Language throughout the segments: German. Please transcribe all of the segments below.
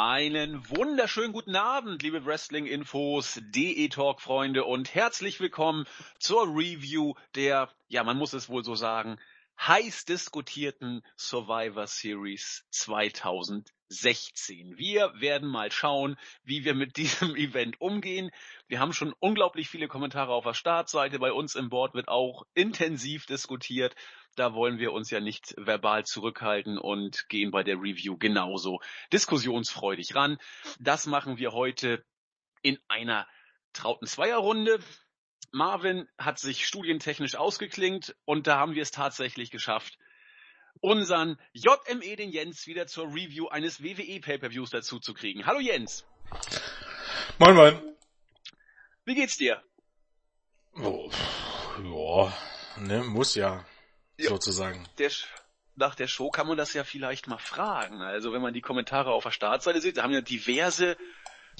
Einen wunderschönen guten Abend, liebe Wrestling-Infos, DE-Talk-Freunde und herzlich willkommen zur Review der, ja, man muss es wohl so sagen, heiß diskutierten Survivor Series 2016. Wir werden mal schauen, wie wir mit diesem Event umgehen. Wir haben schon unglaublich viele Kommentare auf der Startseite. Bei uns im Board wird auch intensiv diskutiert. Da wollen wir uns ja nicht verbal zurückhalten und gehen bei der Review genauso diskussionsfreudig ran. Das machen wir heute in einer trauten Zweierrunde. Marvin hat sich studientechnisch ausgeklingt und da haben wir es tatsächlich geschafft, unseren JME, den Jens, wieder zur Review eines WWE Pay-Per-Views dazu zu kriegen. Hallo Jens. Moin, moin. Wie geht's dir? Oh, ja, ne, muss ja ja, sozusagen. Der, nach der Show kann man das ja vielleicht mal fragen. Also wenn man die Kommentare auf der Startseite sieht, da haben ja diverse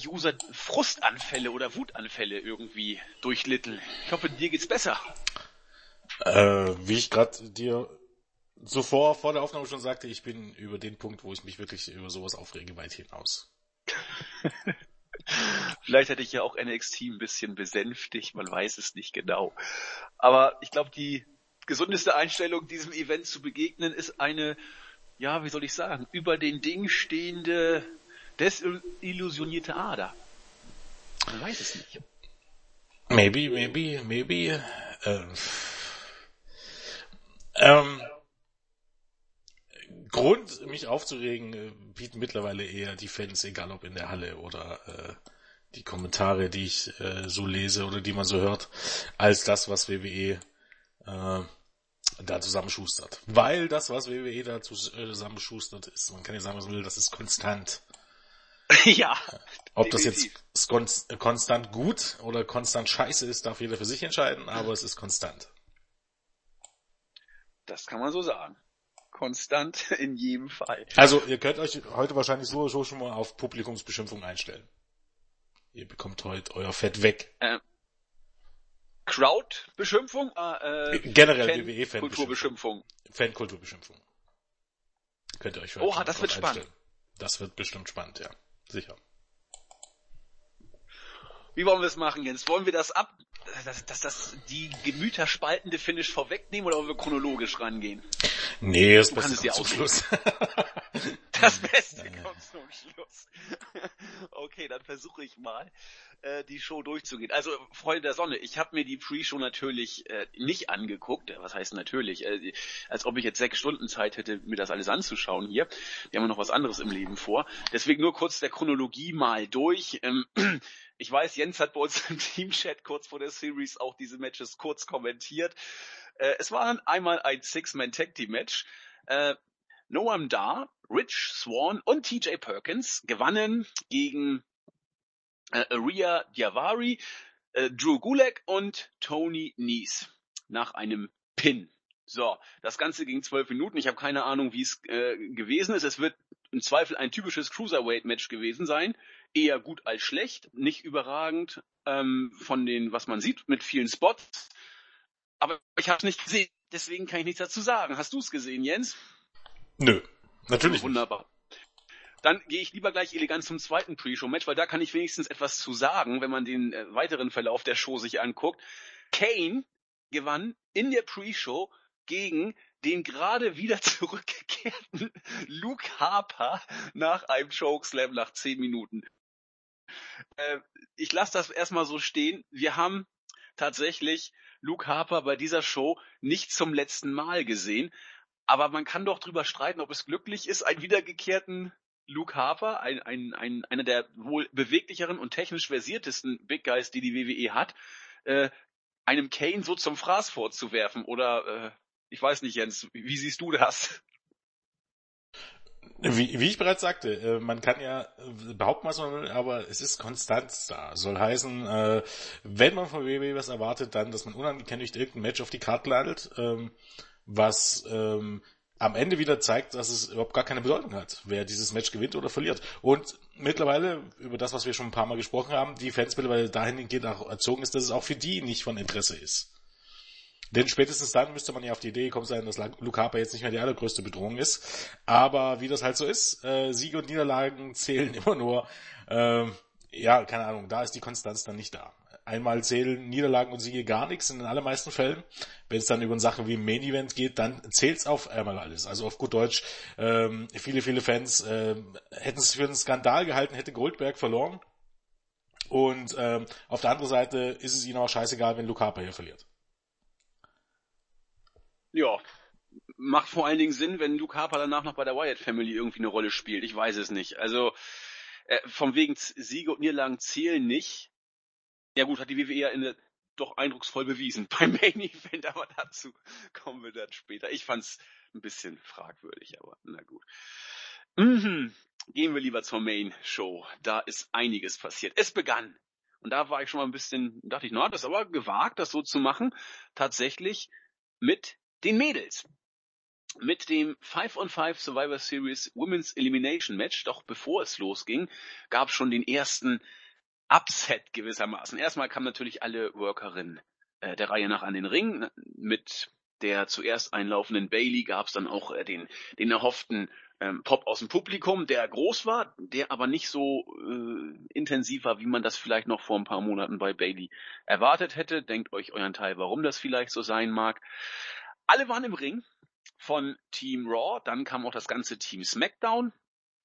User Frustanfälle oder Wutanfälle irgendwie durchlitten. Ich hoffe, dir geht's besser. Äh, wie ich gerade dir zuvor vor der Aufnahme schon sagte, ich bin über den Punkt, wo ich mich wirklich über sowas aufrege, weit hinaus. Vielleicht hätte ich ja auch NXT ein bisschen besänftigt, man weiß es nicht genau. Aber ich glaube, die gesundeste Einstellung diesem Event zu begegnen, ist eine, ja, wie soll ich sagen, über den Ding stehende, desillusionierte Ader. Man weiß es nicht. Maybe, maybe, maybe. Äh, ähm, Grund, mich aufzuregen, äh, bieten mittlerweile eher die Fans, egal ob in der Halle oder äh, die Kommentare, die ich äh, so lese oder die man so hört, als das, was WWE äh, da zusammenschustert. Weil das, was WWE da äh, zusammenschustert, ist, man kann ja sagen, was man will, das ist konstant. ja. Ob definitiv. das jetzt konstant gut oder konstant scheiße ist, darf jeder für sich entscheiden, aber es ist konstant. Das kann man so sagen. Konstant in jedem Fall. Also, ihr könnt euch heute wahrscheinlich so, so schon mal auf Publikumsbeschimpfung einstellen. Ihr bekommt heute euer Fett weg. Ähm, Crowd-Beschimpfung? Äh, äh Generell WWE-Fan. Kulturbeschimpfung. Fan-Kulturbeschimpfung. Könnt ihr euch vielleicht Oha, das wird einstellen. spannend. Das wird bestimmt spannend, ja. Sicher. Wie wollen wir es machen, Jens? Wollen wir das ab, dass das, das, die Gemüter spaltende Finish vorwegnehmen oder wollen wir chronologisch rangehen? Nee, das Beste ja zum Schluss. das Beste kommt zum Schluss. okay, dann versuche ich mal äh, die Show durchzugehen. Also Freunde der Sonne, ich habe mir die Pre-Show natürlich äh, nicht angeguckt. Was heißt natürlich? Äh, als ob ich jetzt sechs Stunden Zeit hätte, mir das alles anzuschauen hier. Wir haben noch was anderes im Leben vor. Deswegen nur kurz der Chronologie mal durch. Ähm, ich weiß, Jens hat bei uns im Teamchat kurz vor der Series auch diese Matches kurz kommentiert. Äh, es war einmal ein Six-Man-Tag-Team-Match. Äh, Noam Dar, Rich Swan und TJ Perkins gewannen gegen äh, Rhea Diavari, äh, Drew Gulak und Tony Nies nach einem Pin. So, das Ganze ging zwölf Minuten. Ich habe keine Ahnung, wie es äh, gewesen ist. Es wird im Zweifel ein typisches Cruiserweight-Match gewesen sein. Eher gut als schlecht, nicht überragend ähm, von den, was man sieht, mit vielen Spots. Aber ich habe es nicht gesehen, deswegen kann ich nichts dazu sagen. Hast du es gesehen, Jens? Nö, natürlich. Wunderbar. Nicht. Dann gehe ich lieber gleich elegant zum zweiten Pre-Show-Match, weil da kann ich wenigstens etwas zu sagen, wenn man den äh, weiteren Verlauf der Show sich anguckt. Kane gewann in der Pre-Show gegen den gerade wieder zurückgekehrten Luke Harper nach einem Chokeslam nach zehn Minuten. Äh, ich lasse das erstmal so stehen. Wir haben tatsächlich Luke Harper bei dieser Show nicht zum letzten Mal gesehen. Aber man kann doch drüber streiten, ob es glücklich ist, einen wiedergekehrten Luke Harper, ein, ein, ein, einer der wohl beweglicheren und technisch versiertesten Big Guys, die die WWE hat, äh, einem Kane so zum Fraß vorzuwerfen. Oder äh, ich weiß nicht, Jens, wie siehst du das? Wie, wie ich bereits sagte, äh, man kann ja behaupten, was man will, aber es ist konstant da. Soll heißen, äh, wenn man von WWE was erwartet, dann, dass man unangekündigt irgendein Match auf die Karte landet, ähm, was ähm, am Ende wieder zeigt, dass es überhaupt gar keine Bedeutung hat, wer dieses Match gewinnt oder verliert. Und mittlerweile, über das, was wir schon ein paar Mal gesprochen haben, die Fans mittlerweile dahingehend auch erzogen ist, dass es auch für die nicht von Interesse ist. Denn spätestens dann müsste man ja auf die Idee kommen sein, dass Harper jetzt nicht mehr die allergrößte Bedrohung ist. Aber wie das halt so ist, äh, Siege und Niederlagen zählen immer nur, äh, ja, keine Ahnung, da ist die Konstanz dann nicht da. Einmal zählen Niederlagen und Siege gar nichts in den allermeisten Fällen. Wenn es dann über Sachen wie Main Event geht, dann zählt's auf einmal alles. Also auf gut Deutsch, ähm, viele, viele Fans äh, hätten es für einen Skandal gehalten, hätte Goldberg verloren. Und ähm, auf der anderen Seite ist es ihnen auch scheißegal, wenn Luke Harper hier verliert. Ja, macht vor allen Dingen Sinn, wenn Luke Harper danach noch bei der Wyatt Family irgendwie eine Rolle spielt. Ich weiß es nicht. Also äh, vom wegen Siege und Niederlagen zählen nicht. Ja gut, hat die WWE ja in der, doch eindrucksvoll bewiesen beim Main Event, aber dazu kommen wir dann später. Ich fand's ein bisschen fragwürdig, aber na gut. Mhm. Gehen wir lieber zur Main Show. Da ist einiges passiert. Es begann. Und da war ich schon mal ein bisschen, dachte ich, na, das ist aber gewagt, das so zu machen. Tatsächlich mit den Mädels. Mit dem 5 on 5 Survivor Series Women's Elimination Match, doch bevor es losging, gab es schon den ersten Upset gewissermaßen. Erstmal kamen natürlich alle Workerinnen äh, der Reihe nach an den Ring. Mit der zuerst einlaufenden Bailey gab es dann auch äh, den, den erhofften ähm, Pop aus dem Publikum, der groß war, der aber nicht so äh, intensiv war, wie man das vielleicht noch vor ein paar Monaten bei Bailey erwartet hätte. Denkt euch euren Teil, warum das vielleicht so sein mag. Alle waren im Ring von Team Raw, dann kam auch das ganze Team SmackDown,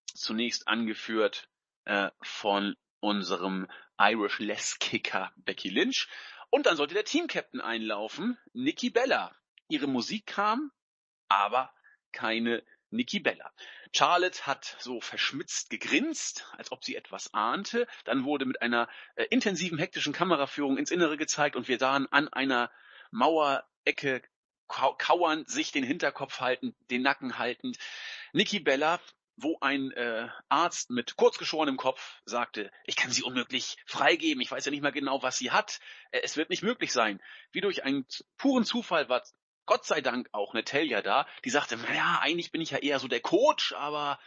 zunächst angeführt äh, von unserem Irish Less Kicker Becky Lynch. Und dann sollte der Team-Captain einlaufen, Nikki Bella. Ihre Musik kam, aber keine Nikki Bella. Charlotte hat so verschmitzt gegrinst, als ob sie etwas ahnte. Dann wurde mit einer äh, intensiven, hektischen Kameraführung ins Innere gezeigt und wir sahen an einer Mauerecke kauernd, sich den Hinterkopf haltend, den Nacken haltend. Nikki Bella, wo ein äh, Arzt mit kurzgeschorenem Kopf sagte, ich kann sie unmöglich freigeben, ich weiß ja nicht mehr genau, was sie hat, äh, es wird nicht möglich sein. Wie durch einen puren Zufall war Gott sei Dank auch Natalia da, die sagte, naja, eigentlich bin ich ja eher so der Coach, aber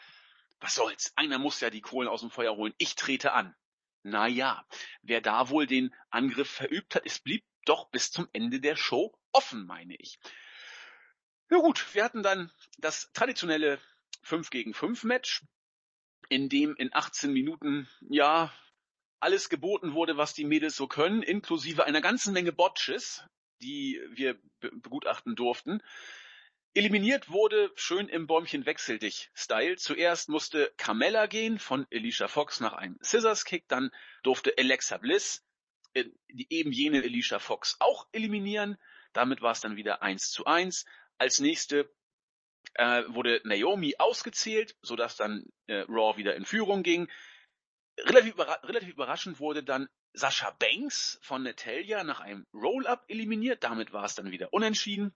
was soll's, einer muss ja die Kohlen aus dem Feuer holen, ich trete an. Naja, wer da wohl den Angriff verübt hat, es blieb doch bis zum Ende der Show offen, meine ich. Ja gut, wir hatten dann das traditionelle 5 gegen 5 Match, in dem in 18 Minuten, ja, alles geboten wurde, was die Mädels so können, inklusive einer ganzen Menge Botches, die wir begutachten durften. Eliminiert wurde schön im Bäumchen wechsel dich Style. Zuerst musste Carmella gehen von Alicia Fox nach einem Scissors Kick, dann durfte Alexa Bliss äh, eben jene Alicia Fox auch eliminieren. Damit war es dann wieder eins zu eins. Als nächste äh, wurde Naomi ausgezählt, sodass dann äh, Raw wieder in Führung ging. Relativ, überra relativ überraschend wurde dann Sascha Banks von Natalia nach einem Roll-Up eliminiert. Damit war es dann wieder unentschieden.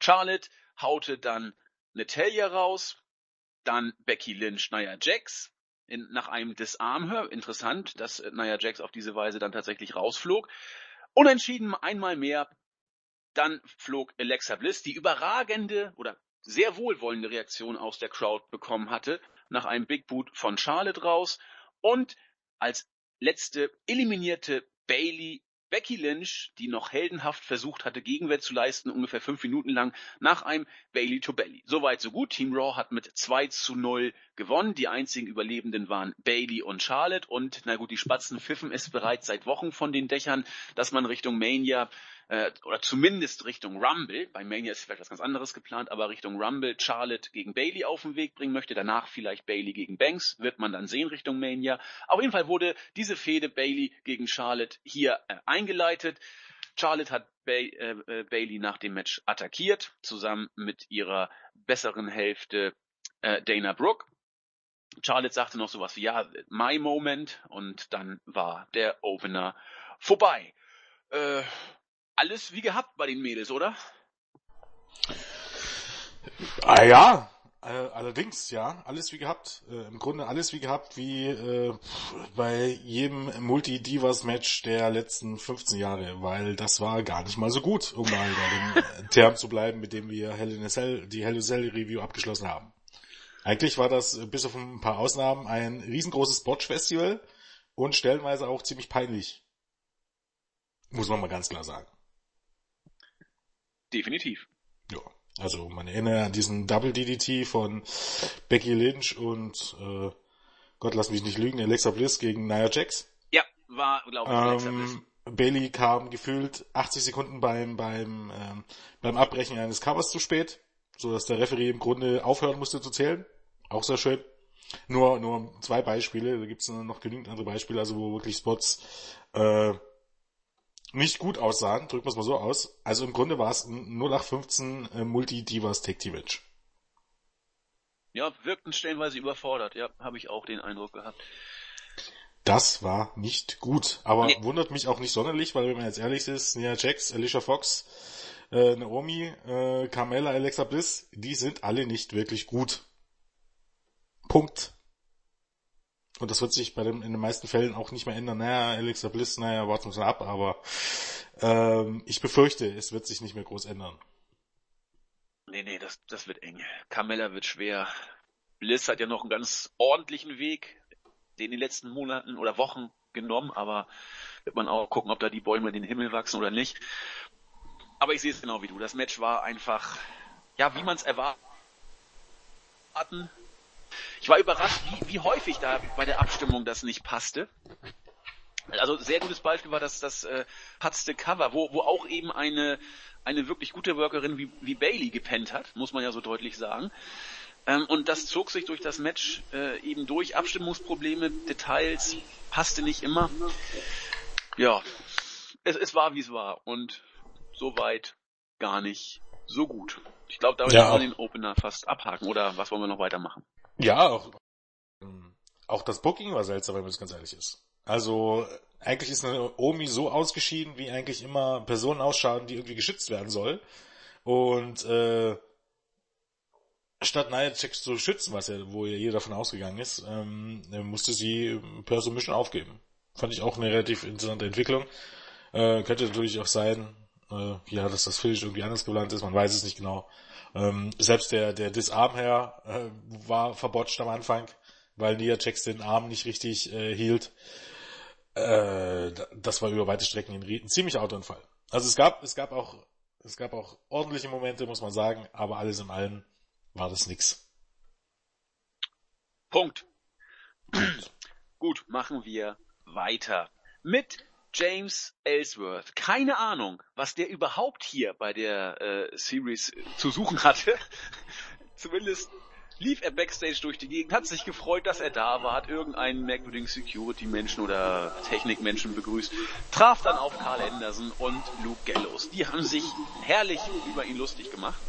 Charlotte haute dann Natalia raus. Dann Becky Lynch, Nia Jax in, nach einem Disarm. Interessant, dass äh, Nia Jax auf diese Weise dann tatsächlich rausflog. Unentschieden einmal mehr. Dann flog Alexa Bliss, die überragende oder sehr wohlwollende Reaktion aus der Crowd bekommen hatte, nach einem Big Boot von Charlotte raus. Und als letzte eliminierte Bailey Becky Lynch, die noch heldenhaft versucht hatte, Gegenwehr zu leisten, ungefähr fünf Minuten lang, nach einem Bailey to Belly. Soweit, so gut. Team Raw hat mit 2 zu 0 gewonnen. Die einzigen Überlebenden waren Bailey und Charlotte. Und na gut, die Spatzen pfiffen es bereits seit Wochen von den Dächern, dass man Richtung Mania äh, oder zumindest Richtung Rumble, bei Mania ist vielleicht was ganz anderes geplant, aber Richtung Rumble Charlotte gegen Bailey auf den Weg bringen möchte, danach vielleicht Bailey gegen Banks, wird man dann sehen Richtung Mania. Auf jeden Fall wurde diese Fehde Bailey gegen Charlotte hier äh, eingeleitet. Charlotte hat ba äh, äh, Bailey nach dem Match attackiert, zusammen mit ihrer besseren Hälfte äh, Dana Brooke. Charlotte sagte noch sowas wie, ja, my moment, und dann war der Opener vorbei. Äh, alles wie gehabt bei den Mädels, oder? Ah ja, äh, allerdings, ja, alles wie gehabt. Äh, Im Grunde alles wie gehabt, wie äh, bei jedem Multi-Divas-Match der letzten 15 Jahre, weil das war gar nicht mal so gut, um mal bei dem Term zu bleiben, mit dem wir Hell in a Cell, die Hell in a Cell Review abgeschlossen haben. Eigentlich war das äh, bis auf ein paar Ausnahmen ein riesengroßes Botch-Festival und stellenweise auch ziemlich peinlich. Muss man mal ganz klar sagen. Definitiv. Ja. Also man erinnert an diesen Double DDT von Becky Lynch und äh, Gott lass mich nicht lügen, Alexa Bliss gegen Nia Jax. Ja, war, glaube ich, Alexa Ähm, Bliss. Bailey kam gefühlt 80 Sekunden beim beim ähm, beim Abbrechen eines Covers zu spät, so dass der Referee im Grunde aufhören musste zu zählen. Auch sehr schön. Nur nur zwei Beispiele, da gibt's noch genügend andere Beispiele, also wo wirklich Spots äh, nicht gut aussahen, drücken wir es mal so aus. Also im Grunde war es ein 0815 äh, Multi-Divas Tag Team Match. Ja, wirkten stellenweise überfordert. Ja, habe ich auch den Eindruck gehabt. Das war nicht gut, aber Nee. wundert mich auch nicht sonderlich, weil wenn man jetzt ehrlich ist, Nia Jax, Alicia Fox, äh, Naomi, äh, Carmella, Alexa Bliss, die sind alle nicht wirklich gut. Punkt. Und das wird sich bei dem, in den meisten Fällen auch nicht mehr ändern. Naja, Alexa Bliss, naja, warten wir mal ab, aber ähm, ich befürchte, es wird sich nicht mehr groß ändern. Nee, nee, das, das wird eng. Carmella wird schwer. Bliss hat ja noch einen ganz ordentlichen Weg, den in den letzten Monaten oder Wochen genommen, aber wird man auch gucken, ob da die Bäume in den Himmel wachsen oder nicht. Aber ich sehe es genau wie du. Das Match war einfach, ja, wie man es erwarten. Ich war überrascht, wie, wie häufig da bei der Abstimmung das nicht passte. Also sehr gutes Beispiel war das das äh, Patzte Cover, wo, wo auch eben eine eine wirklich gute Workerin wie, wie Bailey gepennt hat, muss man ja so deutlich sagen. Ähm, und das zog sich durch das Match äh, eben durch. Abstimmungsprobleme, Details, passte nicht immer. Ja, es, es war wie es war und soweit gar nicht so gut. Ich glaube, damit Ja, kann man den Opener fast abhaken. Oder was wollen wir noch weitermachen? Ja, auch, ähm, auch das Booking war seltsam, wenn man es ganz ehrlich ist. Also eigentlich ist eine Omi so ausgeschieden, wie eigentlich immer Personen ausschauen, die irgendwie geschützt werden soll. Und äh, statt Nia Jax zu schützen, was ja, wo ja jeder davon ausgegangen ist, ähm, äh, musste sie ähm, per Submission aufgeben. Fand ich auch eine relativ interessante Entwicklung. Äh, könnte natürlich auch sein, äh, ja, dass das Finish irgendwie anders geplant ist, man weiß es nicht genau. Ähm, selbst der, der Disarm-Herr äh, war verbotscht am Anfang, weil Nia Jax den Arm nicht richtig äh, hielt. Äh, da- das war über weite Strecken ein, ziemlicher Autounfall. Also es gab, es gab auch, es gab auch ordentliche Momente, muss man sagen, aber alles in allem war das nix. Punkt. Gut, machen wir weiter mit James Ellsworth. Keine Ahnung, was der überhaupt hier bei der äh, Series zu suchen hatte. Zumindest lief er backstage durch die Gegend, hat sich gefreut, dass er da war, hat irgendeinen merkwürdigen Security-Menschen oder Technik-Menschen begrüßt, traf dann auf Carl Anderson und Luke Gallows. Die haben sich herrlich über ihn lustig gemacht.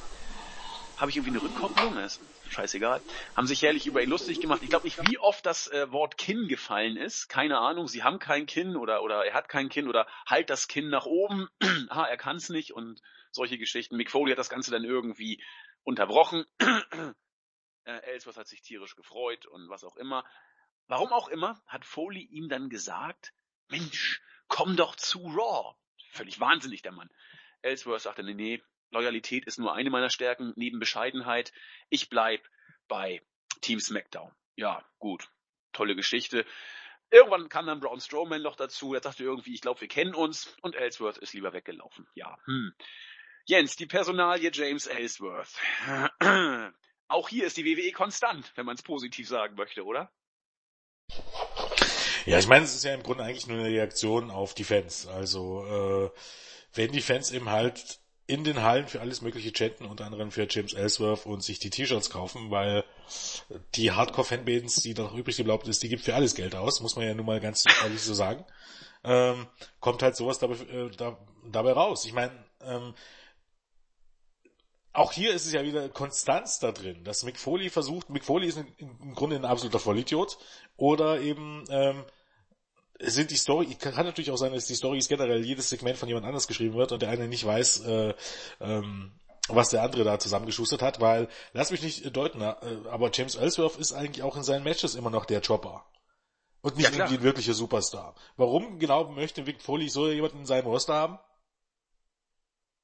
Habe ich irgendwie eine Rückkopplung? Ist scheißegal. Haben sich herrlich über ihn lustig gemacht. Ich glaube nicht, wie oft das äh, Wort Kinn gefallen ist. Keine Ahnung. Sie haben kein Kinn oder oder er hat kein Kinn oder halt das Kinn nach oben. ah, er kann es nicht und solche Geschichten. Mick Foley hat das Ganze dann irgendwie unterbrochen. äh, Ellsworth hat sich tierisch gefreut und was auch immer. Warum auch immer, hat Foley ihm dann gesagt, Mensch, komm doch zu Raw. Völlig wahnsinnig, der Mann. Ellsworth sagte, nee, nee, Loyalität ist nur eine meiner Stärken, neben Bescheidenheit. Ich bleib bei Team SmackDown. Ja, gut. Tolle Geschichte. Irgendwann kam dann Braun Strowman noch dazu. Er sagte irgendwie, ich glaube, wir kennen uns. Und Ellsworth ist lieber weggelaufen. Ja, hm. Jens, die Personalie James Ellsworth. Auch hier ist die WWE konstant, wenn man es positiv sagen möchte, oder? Ja, ich meine, es ist ja im Grunde eigentlich nur eine Reaktion auf die Fans. Also, äh, wenn die Fans eben halt in den Hallen für alles mögliche chatten, unter anderem für James Ellsworth und sich die T-Shirts kaufen, weil die Hardcore-Fanbands, die noch übrig geblieben ist, die gibt für alles Geld aus, muss man ja nun mal ganz ehrlich so sagen, ähm, kommt halt sowas dabei, äh, da, dabei raus. Ich meine, ähm, auch hier ist es ja wieder Konstanz da drin, dass Mick Foley versucht, Mick Foley ist im Grunde ein absoluter Vollidiot, oder eben ähm, sind die Story, kann natürlich auch sein, dass die Story ist generell jedes Segment von jemand anders geschrieben wird und der eine nicht weiß, äh, ähm, was der andere da zusammengeschustert hat, weil, lass mich nicht deuten, äh, aber James Ellsworth ist eigentlich auch in seinen Matches immer noch der Chopper. Und nicht Ja, irgendwie ein wirklicher Superstar. Warum genau möchte Mick Foley so jemanden in seinem Roster haben?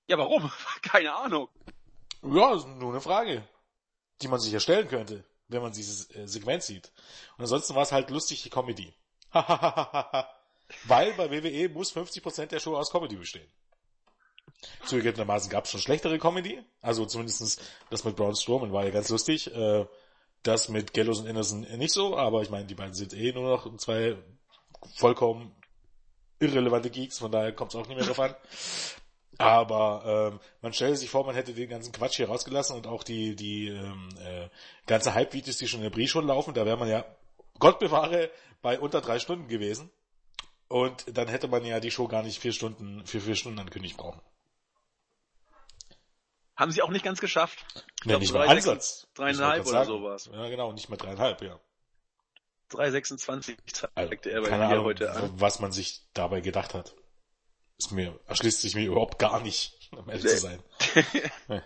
Ja, warum? Keine Ahnung. Ja, ist nur eine Frage, die man sich ja stellen könnte, wenn man dieses äh, Segment sieht. Und ansonsten war es halt lustig, die Comedy. Weil bei WWE muss 50% der Show aus Comedy bestehen. Zugegebenermaßen gab es schon schlechtere Comedy. Also zumindestens das mit Braun Strowman war ja ganz lustig. Äh, das mit Gallows und Anderson nicht so, aber ich meine, die beiden sind eh nur noch zwei vollkommen irrelevante Geeks, von daher kommt es auch nicht mehr drauf an. Aber ähm, man stelle sich vor, man hätte den ganzen Quatsch hier rausgelassen und auch die, die ähm, äh, ganze Hype-Videos, die schon in der Brie schon laufen, da wäre man ja, Gott bewahre, bei unter drei Stunden gewesen. Und dann hätte man ja die Show gar nicht vier Stunden, für vier Stunden ankündigt brauchen. Haben sie auch nicht ganz geschafft. Ich ja, nicht mal Ansatz. Dreieinhalb oder sowas. Ja, genau, nicht mal dreieinhalb, ja. 3,26 zeigte also, er bei mir Ahnung, heute an. Was man sich dabei gedacht hat. Ist mir, erschließt sich mir überhaupt gar nicht, um ehrlich nee. zu sein. nee.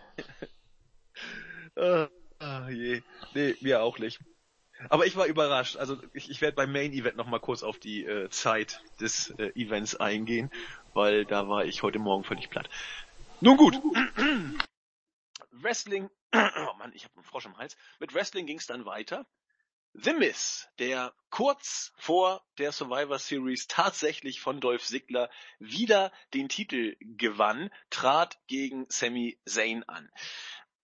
ah, ah, je. Nee, mir auch nicht. Aber ich war überrascht. Also ich, ich werde beim Main Event nochmal kurz auf die äh, Zeit des äh, Events eingehen, weil da war ich heute Morgen völlig platt. Nun gut. Wrestling, oh Mann, ich habe einen Frosch im Hals. Mit Wrestling ging es dann weiter. The Miz, der kurz vor der Survivor Series tatsächlich von Dolph Ziggler wieder den Titel gewann, trat gegen Sami Zayn an.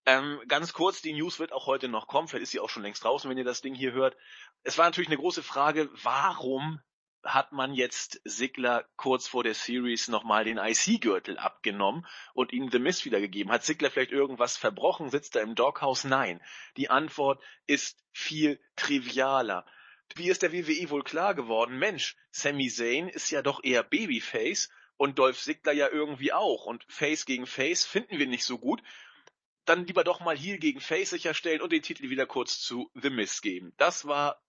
Ähm, ganz kurz, die News wird auch heute noch kommen, vielleicht ist sie auch schon längst draußen, wenn ihr das Ding hier hört. Es war natürlich eine große Frage, warum hat man jetzt Sigler kurz vor der Series nochmal den IC-Gürtel abgenommen und ihm The Mist wiedergegeben? Hat Sigler vielleicht irgendwas verbrochen? Sitzt er im Doghouse? Nein. Die Antwort ist viel trivialer. Wie ist der WWE wohl klar geworden? Mensch, Sami Zayn ist ja doch eher Babyface und Dolph Sigler ja irgendwie auch. Und Face gegen Face finden wir nicht so gut dann lieber doch mal Heel gegen Face sicherstellen und den Titel wieder kurz zu The Miz geben. Das war,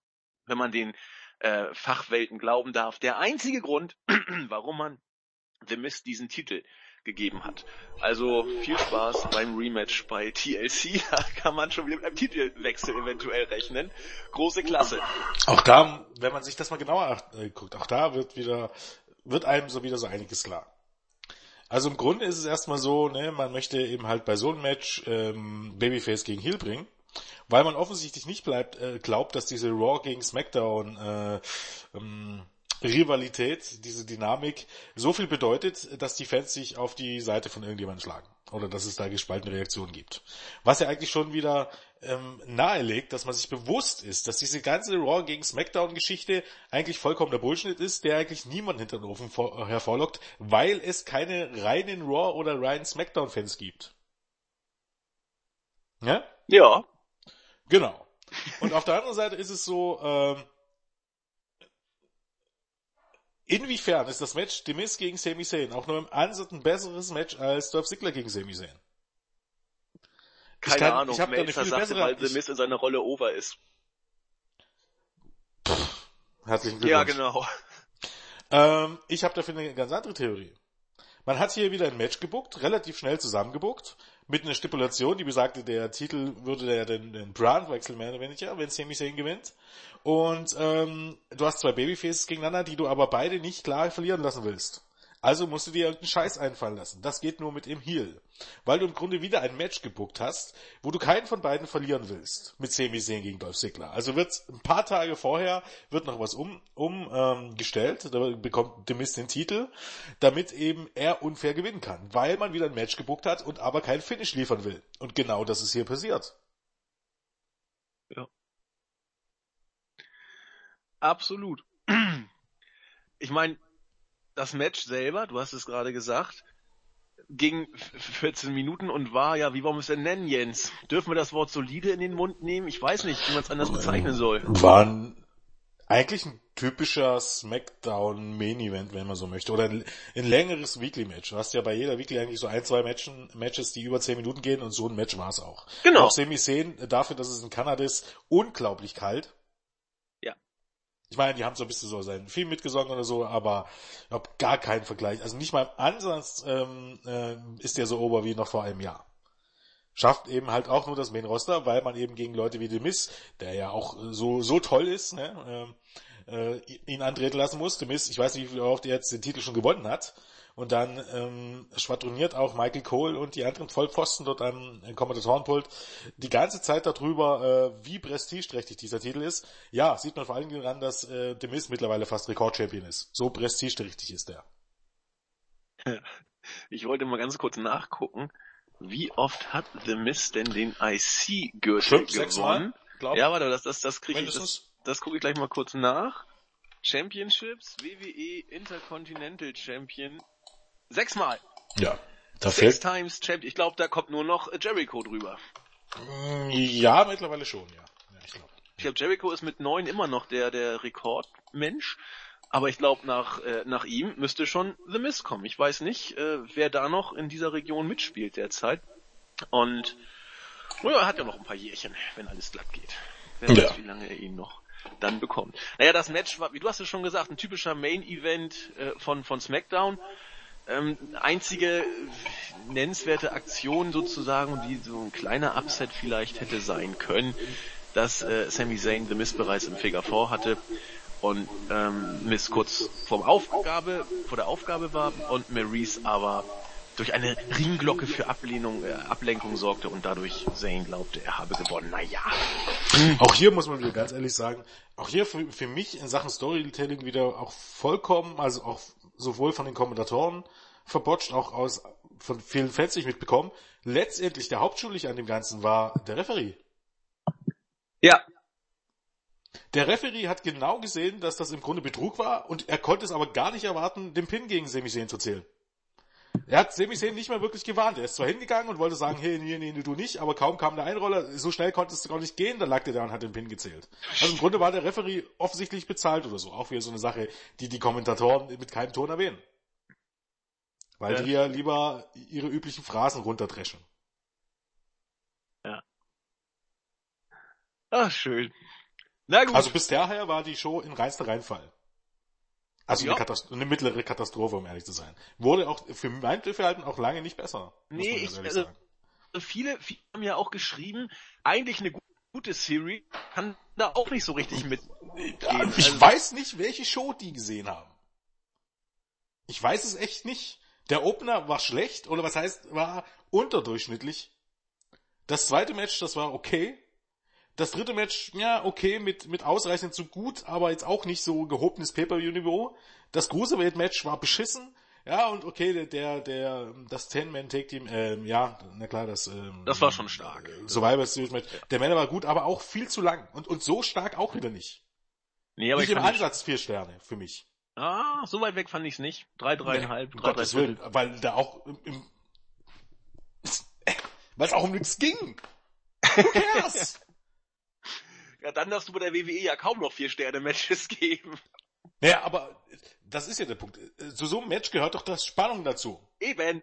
wenn man den äh, Fachwelten glauben darf, der einzige Grund, warum man The Miz diesen Titel gegeben hat. Also viel Spaß beim Rematch bei TLC. Da kann man schon wieder mit einem Titelwechsel eventuell rechnen. Große Klasse. Auch da, wenn man sich das mal genauer guckt, auch da wird wieder, wird einem so wieder so einiges klar. Also im Grunde ist es erstmal so, ne, man möchte eben halt bei so einem Match ähm, Babyface gegen Heel bringen, weil man offensichtlich nicht bleibt, äh, glaubt, dass diese Raw gegen SmackDown äh, ähm, Rivalität, diese Dynamik so viel bedeutet, dass die Fans sich auf die Seite von irgendjemandem schlagen oder dass es da gespaltene Reaktionen gibt. Was ja eigentlich schon wieder ähm, nahelegt, dass man sich bewusst ist, dass diese ganze Raw gegen SmackDown Geschichte eigentlich vollkommener Bullshit ist, der eigentlich niemand hinter den Ofen vor, hervorlockt, weil es keine reinen Raw oder reinen SmackDown Fans gibt. Ja? Ja. Genau. Und auf der anderen Seite ist es so, ähm, Inwiefern ist das Match Demis gegen Sami Zayn auch nur im Ansatz ein besseres Match als Dolph Ziggler gegen Sami Zayn? Keine kann, Ahnung, ich habe da eine viel bessere, weil The Miz in seiner Rolle over ist. Pff, herzlichen Glückwunsch. Ja, genau. Ähm, ich habe dafür eine ganz andere Theorie. Man hat hier wieder ein Match gebuckt, relativ schnell zusammengebuckt, mit einer Stipulation, die besagte, der Titel würde ja den, den Brand wechseln, mehr oder weniger, wenn Sami Zayn gewinnt. Und ähm, du hast zwei Babyfaces gegeneinander, die du aber beide nicht klar verlieren lassen willst. Also musst du dir irgendeinen Scheiß einfallen lassen. Das geht nur mit dem Heal. Weil du im Grunde wieder ein Match gebuckt hast, wo du keinen von beiden verlieren willst. Mit Sami Zayn gegen Dolph Ziggler. Also wird ein paar Tage vorher wird noch was um, um ähm. Da bekommt The Mist den Titel, damit eben er unfair gewinnen kann. Weil man wieder ein Match gebuckt hat und aber kein Finish liefern will. Und genau das ist hier passiert. Ja. Absolut. Ich meine, das Match selber, du hast es gerade gesagt, ging 14 Minuten und war, ja, wie wollen wir es denn nennen, Jens? Dürfen wir das Wort solide in den Mund nehmen? Ich weiß nicht, wie man es anders bezeichnen soll. War eigentlich ein typischer Smackdown Main Event, wenn man so möchte. Oder ein, ein längeres Weekly Match. Du hast ja bei jeder Weekly eigentlich so ein, zwei Matchen, Matches, die über 10 Minuten gehen und so ein Match war es auch. Genau. Auch Semi-Szenen, dafür, dass es in Kanada ist, unglaublich kalt. Ich meine, die haben so ein bisschen so seinen Film mitgesungen oder so, aber ich habe gar keinen Vergleich. Also nicht mal im Ansatz ähm, äh, ist der so ober wie noch vor einem Jahr. Schafft eben halt auch nur das Main Roster, weil man eben gegen Leute wie The Miss, der ja auch so so toll ist, ne, äh, äh, ihn antreten lassen muss. The Miss, ich weiß nicht, wie oft er jetzt den Titel schon gewonnen hat, und dann ähm, schwadroniert auch Michael Cole und die anderen Vollpfosten dort am Kommentatorenpult die ganze Zeit darüber, äh, wie prestigeträchtig dieser Titel ist. Ja, sieht man vor allen Dingen daran, dass äh, The Miz mittlerweile fast Rekordchampion ist. So prestigeträchtig ist er. Ich wollte mal ganz kurz nachgucken. Wie oft hat The Miz denn den IC-Gürtel gewonnen? Mal, ja, warte, das, das, das kriege ich, das, das gucke ich gleich mal kurz nach. Championships, WWE Intercontinental Champion. Sechsmal. Ja. Da Six fehlt... Times Champion. Ich glaube, da kommt nur noch Jericho drüber. Ja, mittlerweile schon, ja. ja ich glaube, ich glaub, Jericho ist mit neun immer noch der, der Rekordmensch. Aber ich glaube, nach, äh, nach ihm müsste schon The Miz kommen. Ich weiß nicht, äh, wer da noch in dieser Region mitspielt derzeit. Und oh ja, er hat ja noch ein paar Jährchen, wenn alles glatt geht. Wer ja. weiß, wie lange er ihn noch dann bekommt. Naja, das Match war, wie du hast es schon gesagt, ein typischer Main-Event äh, von, von SmackDown. Ähm, einzige nennenswerte Aktion sozusagen, die so ein kleiner Upset vielleicht hätte sein können, dass äh, Sami Zayn The Miz bereits im Figure 4 hatte und ähm, Miss kurz vor Aufgabe, vor der Aufgabe war und Maurice aber durch eine Ringglocke für Ablehnung, äh, Ablenkung sorgte und dadurch Zane glaubte, er habe gewonnen. Naja. Auch hier muss man wieder ganz ehrlich sagen, auch hier für, für mich in Sachen Storytelling wieder auch vollkommen, also auch sowohl von den Kommentatoren verbotscht, auch aus von vielen Fans ich mitbekommen. Letztendlich der Hauptschuldige an dem Ganzen war der Referee. Ja, der Referee hat genau gesehen, dass das im Grunde Betrug war und er konnte es aber gar nicht erwarten, den Pin gegen Semi zu zählen. Er hat Semi nicht mal wirklich gewarnt. Er ist zwar hingegangen und wollte sagen, hey, nee, nee, nee, du nicht, aber kaum kam der Einroller, so schnell konnte es gar nicht gehen, da lag der da und hat den Pin gezählt. Also im Grunde war der Referee offensichtlich bezahlt oder so. Auch wieder so eine Sache, die die Kommentatoren mit keinem Ton erwähnen. Weil ja. die ja lieber ihre üblichen Phrasen runterdreschen. Ja. Ach, schön. Na gut. Also bis daher war die Show in reinster Reinfall. Also ja. eine, eine, mittlere Katastrophe, um ehrlich zu sein. Wurde auch für mein Dafürhalten auch lange nicht besser. Nee, ich, also, viele, viele haben ja auch geschrieben, eigentlich eine gute Serie kann da auch nicht so richtig mit. Ich also, weiß nicht, welche Show die gesehen haben. Ich weiß es echt nicht. Der Opener war schlecht, oder was heißt, war unterdurchschnittlich. Das zweite Match, das war okay. Das dritte Match, ja, okay, mit, mit ausreichend zu gut, aber jetzt auch nicht so gehobenes Pay-Per-View-Niveau. Das Cruiserweight-Match war beschissen. Ja, und okay, der, der, der das Ten-Man-Take-Team, ähm, ja, na klar, das, ähm, Das war schon stark. Survivor Series Match. Der Männer war gut, aber auch viel zu lang. Und, und so stark auch wieder nicht. Nee, aber nicht im Ansatz vier Sterne, für mich. Ah, so weit weg fand ich's nicht. Drei, dreieinhalb, nee, drei, drei Willen, weil da auch im, im weil es auch um nichts ging. Who cares? Ja, dann darfst du bei der WWE ja kaum noch vier Sterne Matches geben. Naja, aber das ist ja der Punkt. Zu so einem Match gehört doch das Spannung dazu. Eben.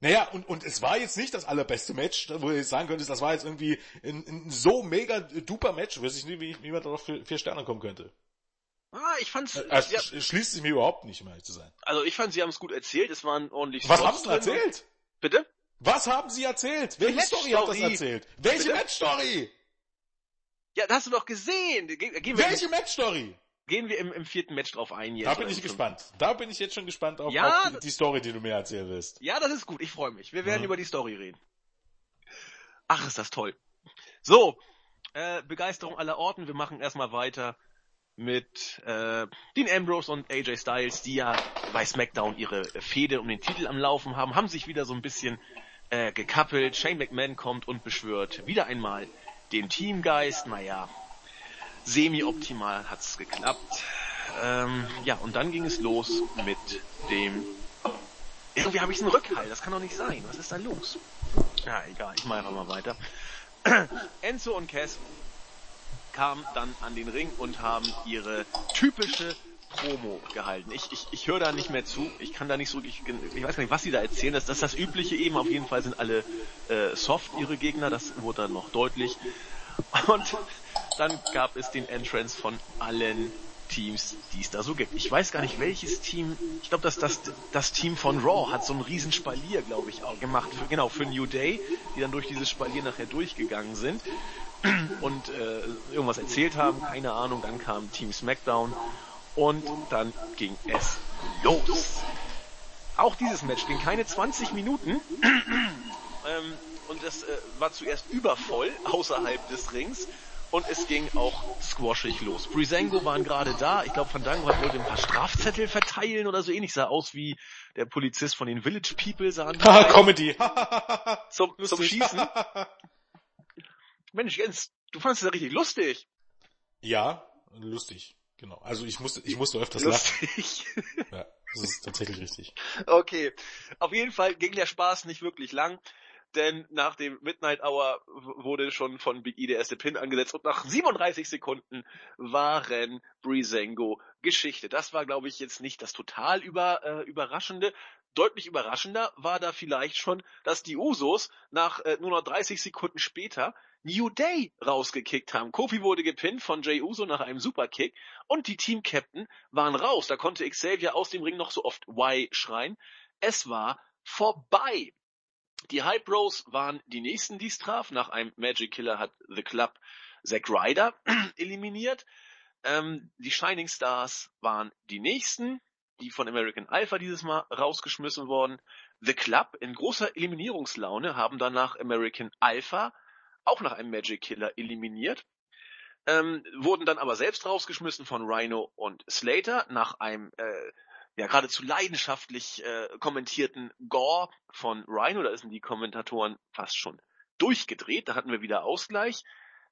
Naja, und, und es war jetzt nicht das allerbeste Match, wo du jetzt sagen könntest, das war jetzt irgendwie ein, ein so mega duper Match, weiß ich nicht, wie, wie man da noch für vier Sterne kommen könnte. Ah, ich fand's. Also, ja, schließt sich mir überhaupt nicht, um ehrlich zu sein. Also ich fand, sie haben es gut erzählt, es waren ordentlich Was haben sie erzählt? Bitte? Was haben sie erzählt? Welche Story hat das erzählt? Welche Match-Story? Ja, das hast du doch gesehen. Gehen wir Welche Match-Story? Gehen wir im, im vierten Match drauf ein jetzt. Da bin ich gespannt. Da bin ich jetzt schon gespannt auf, ja, auf die, die, Story, die du mir erzählen wirst. Ja, das ist gut. Ich freue mich. Wir werden mhm. über die Story reden. Ach, ist das toll. So, äh, Begeisterung aller Orten. Wir machen erstmal weiter mit äh, Dean Ambrose und AJ Styles, die ja bei SmackDown ihre Fehde um den Titel am Laufen haben, haben sich wieder so ein bisschen äh, gekappelt. Shane McMahon kommt und beschwört wieder einmal den Teamgeist, naja, semi-optimal hat's geklappt. Ähm, ja, und dann ging es los mit dem... Irgendwie habe ich einen Rückhall, das kann doch nicht sein. Was ist da los? Ja, egal, ich mache einfach mal weiter. Enzo und Cass kamen dann an den Ring und haben ihre typische Promo gehalten. Ich, ich, ich höre da nicht mehr zu. Ich kann da nicht so, ich, ich weiß gar nicht, was sie da erzählen. Das, das ist das Übliche eben. Auf jeden Fall sind alle äh, soft, ihre Gegner. Das wurde dann noch deutlich. Und dann gab es den Entrance von allen Teams, die es da so gibt. Ich weiß gar nicht, welches Team, ich glaube, dass das, das Team von Raw hat so einen riesen Spalier, glaube ich, auch gemacht. Für, genau, für New Day, die dann durch dieses Spalier nachher durchgegangen sind und äh, irgendwas erzählt haben, keine Ahnung. Dann kam Team SmackDown und dann ging es los. Auch dieses Match ging keine 20 Minuten. ähm, und das äh, war zuerst übervoll außerhalb des Rings. und es ging auch squashig los. Brisengo waren gerade da. Ich glaube, Fandango hat wollte ein paar Strafzettel verteilen oder so ähnlich. Sah aus wie der Polizist von den Village People sahen. Comedy. zum, zum Schießen. Mensch, Jens, du fandest das richtig lustig. ja, lustig. Genau. Also ich musste, ich musste öfters lachen. Lustig. Ja, das ist tatsächlich richtig. Okay. Auf jeden Fall ging der Spaß nicht wirklich lang, denn nach dem Midnight Hour wurde schon von Big E der erste Pin angesetzt und nach 37 Sekunden waren Breezango Geschichte. Das war, glaube ich, jetzt nicht das total über, äh, überraschende. Deutlich überraschender war da vielleicht schon, dass die Usos nach äh, nur noch 30 Sekunden später New Day rausgekickt haben. Kofi wurde gepinnt von Jay Uso nach einem Superkick und die Team-Captain waren raus. Da konnte Xavier aus dem Ring noch so oft Y schreien. Es war vorbei. Die Hype Bros waren die nächsten, die es traf. Nach einem Magic Killer hat The Club Zack Ryder eliminiert. Ähm, die Shining Stars waren die nächsten, die von American Alpha dieses Mal rausgeschmissen wurden. The Club in großer Eliminierungslaune haben danach American Alpha auch nach einem Magic Killer eliminiert. Ähm, wurden dann aber selbst rausgeschmissen von Rhino und Slater nach einem äh, ja geradezu leidenschaftlich äh, kommentierten Gore von Rhino. Da sind die Kommentatoren fast schon durchgedreht. Da hatten wir wieder Ausgleich.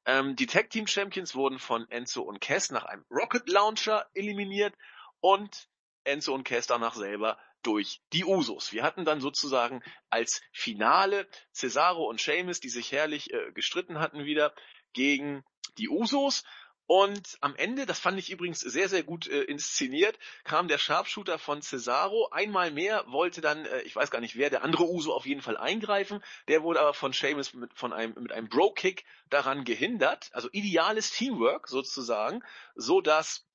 Ähm, die Tag Team Champions wurden von Enzo und Cass nach einem Rocket Launcher eliminiert und Enzo und Cass danach selber durch die Usos. Wir hatten dann sozusagen als Finale Cesaro und Sheamus, die sich herrlich äh, gestritten hatten wieder gegen die Usos. Und am Ende, das fand ich übrigens sehr, sehr gut äh, inszeniert, kam der Sharpshooter von Cesaro. Einmal mehr wollte dann, äh, ich weiß gar nicht wer, der andere Uso auf jeden Fall eingreifen. Der wurde aber von Sheamus mit, von einem, mit einem Bro-Kick daran gehindert. Also ideales Teamwork sozusagen, so dass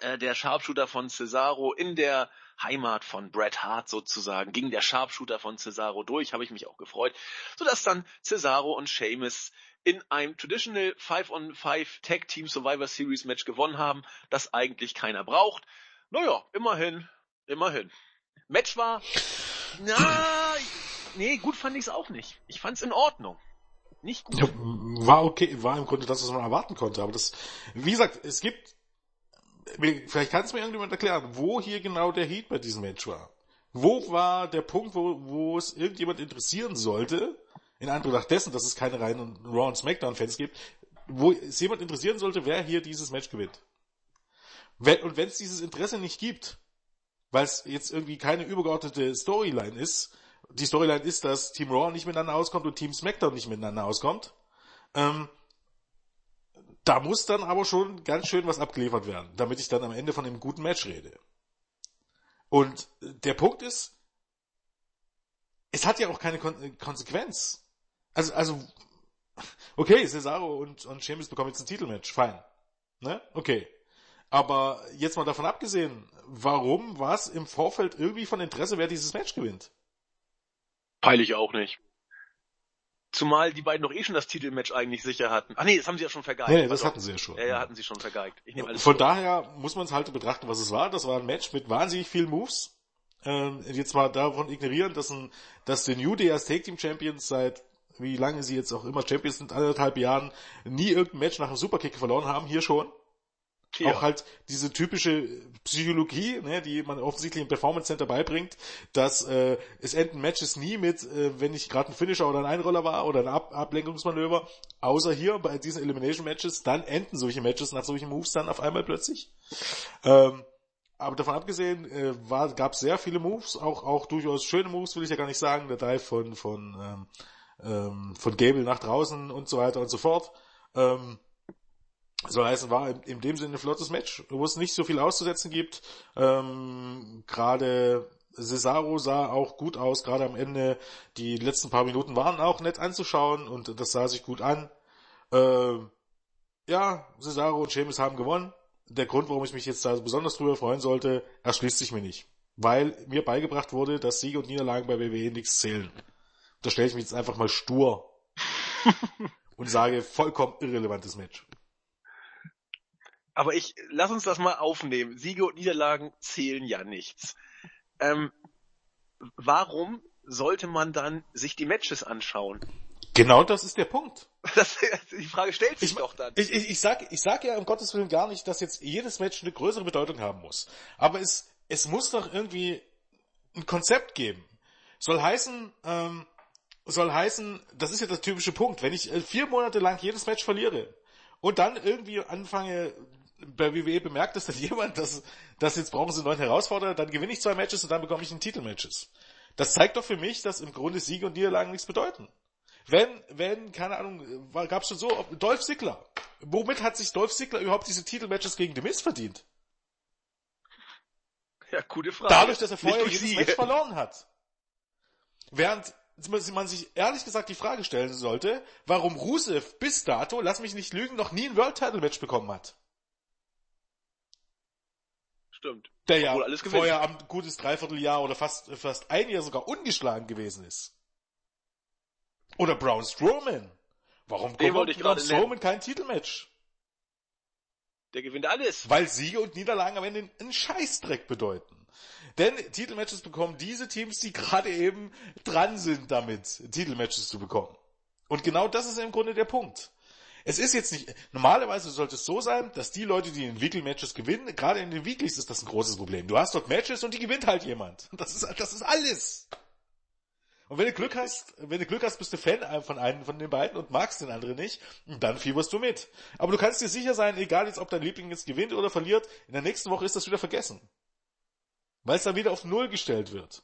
äh, der Sharpshooter von Cesaro in der Heimat von Bret Hart sozusagen, ging der Sharpshooter von Cesaro durch, habe ich mich auch gefreut, sodass dann Cesaro und Sheamus in einem Traditional 5-on-5 Tag Team Survivor Series Match gewonnen haben, das eigentlich keiner braucht. Naja, immerhin, immerhin. Match war, na, nee, gut fand ich es auch nicht. Ich fand es in Ordnung. Nicht gut. Ja, war okay, war im Grunde das, was man erwarten konnte. Aber das, wie gesagt, es gibt, vielleicht kann es mir irgendjemand erklären, wo hier genau der Heat bei diesem Match war. Wo war der Punkt, wo, wo es irgendjemand interessieren sollte, in Anbetracht dessen, dass es keine reinen Raw und Smackdown-Fans gibt, wo es jemand interessieren sollte, wer hier dieses Match gewinnt. Und wenn es dieses Interesse nicht gibt, weil es jetzt irgendwie keine übergeordnete Storyline ist, die Storyline ist, dass Team Raw nicht miteinander auskommt und Team SmackDown nicht miteinander auskommt, ähm, da muss dann aber schon ganz schön was abgeliefert werden, damit ich dann am Ende von einem guten Match rede. Und der Punkt ist, es hat ja auch keine Kon Konsequenz. Also, also, okay, Cesaro und, und Sheamus bekommen jetzt ein Titelmatch, fein. Ne? Okay. Aber jetzt mal davon abgesehen, warum war es im Vorfeld irgendwie von Interesse, wer dieses Match gewinnt? Peile ich auch nicht. Zumal die beiden doch eh schon das Titelmatch eigentlich sicher hatten. Ach nee, das haben sie ja schon vergeigt. Nee, das Pardon. hatten sie ja schon. Ja, ja, hatten sie schon vergeigt. Ich nehme alles Von zurück. daher muss man es halt betrachten, was es war. Das war ein Match mit wahnsinnig vielen Moves. Ähm, jetzt mal davon ignorieren, dass, ein, dass die New Day als Take Team Champions seit wie lange sie jetzt auch immer Champions sind, anderthalb Jahren, nie irgendein Match nach einem Superkick verloren haben, hier schon. Ja. Auch halt diese typische Psychologie, ne, die man offensichtlich im Performance Center beibringt, dass äh, es enden Matches nie mit, äh, wenn ich gerade ein Finisher oder ein Einroller war oder ein Ab Ablenkungsmanöver, außer hier bei diesen Elimination Matches, dann enden solche Matches nach solchen Moves dann auf einmal plötzlich. Ähm, aber davon abgesehen, äh, war, gab sehr viele Moves, auch, auch durchaus schöne Moves, will ich ja gar nicht sagen, der Dive von, von, ähm, ähm, von Gable nach draußen und so weiter und so fort. Ähm, soll heißen, war in, dem Sinne ein flottes Match, wo es nicht so viel auszusetzen gibt. Ähm, gerade Cesaro sah auch gut aus, gerade am Ende. Die letzten paar Minuten waren auch nett anzuschauen und das sah sich gut an. Ähm, ja, Cesaro und Sheamus haben gewonnen. Der Grund, warum ich mich jetzt da besonders drüber freuen sollte, erschließt sich mir nicht. Weil mir beigebracht wurde, dass Siege und Niederlagen bei WWE nichts zählen. Da stelle ich mich jetzt einfach mal stur und sage, vollkommen irrelevantes Match. Aber ich, lass uns das mal aufnehmen. Siege und Niederlagen zählen ja nichts. Ähm, warum sollte man dann sich die Matches anschauen? Genau das ist der Punkt. Das, die Frage stellt sich Ich, doch dann. ich, ich, ich sag, ich sag ja um Gottes Willen gar nicht, dass jetzt jedes Match eine größere Bedeutung haben muss. Aber es, es muss doch irgendwie ein Konzept geben. Soll heißen, ähm, soll heißen, das ist ja der typische Punkt, wenn ich äh, vier Monate lang jedes Match verliere und dann irgendwie anfange, bei WWE bemerkt es dann jemand, dass, dass jetzt brauchen sie einen neuen Herausforderer, dann gewinne ich zwei Matches und dann bekomme ich einen Titelmatches. Das zeigt doch für mich, dass im Grunde Siege und Niederlagen nichts bedeuten. Wenn, wenn, keine Ahnung, war, gab's schon so, Dolph Ziggler. Womit hat sich Dolph Ziggler überhaupt diese Titelmatches gegen The Miz verdient? Ja, gute Frage. Dadurch, dass er vorher jedes Siege. Match verloren hat. Während man sich ehrlich gesagt die Frage stellen sollte, warum Rusev bis dato, lass mich nicht lügen, noch nie ein World Title Match bekommen hat. Stimmt. Der ja alles gewinnt. vorher am gutes Dreivierteljahr oder fast, fast ein Jahr sogar ungeschlagen gewesen ist. Oder Braun Strowman. Warum Den wollte ich Braun Strowman kein Titelmatch? Der gewinnt alles. Weil Siege und Niederlagen am Ende einen Scheißdreck bedeuten. Denn Titelmatches bekommen diese Teams, die gerade eben dran sind damit, Titelmatches zu bekommen. Und genau das ist im Grunde der Punkt. Es ist jetzt nicht, normalerweise sollte es so sein, dass die Leute, die in den Weekly-Matches gewinnen, gerade in den Weeklies ist das ein großes Problem. Du hast dort Matches und die gewinnt halt jemand. Das ist, das ist alles. Und wenn du Glück hast, wenn du Glück hast, bist du Fan von einem von den beiden und magst den anderen nicht, dann fieberst du mit. Aber du kannst dir sicher sein, egal jetzt, ob dein Liebling jetzt gewinnt oder verliert, in der nächsten Woche ist das wieder vergessen. Weil es dann wieder auf Null gestellt wird.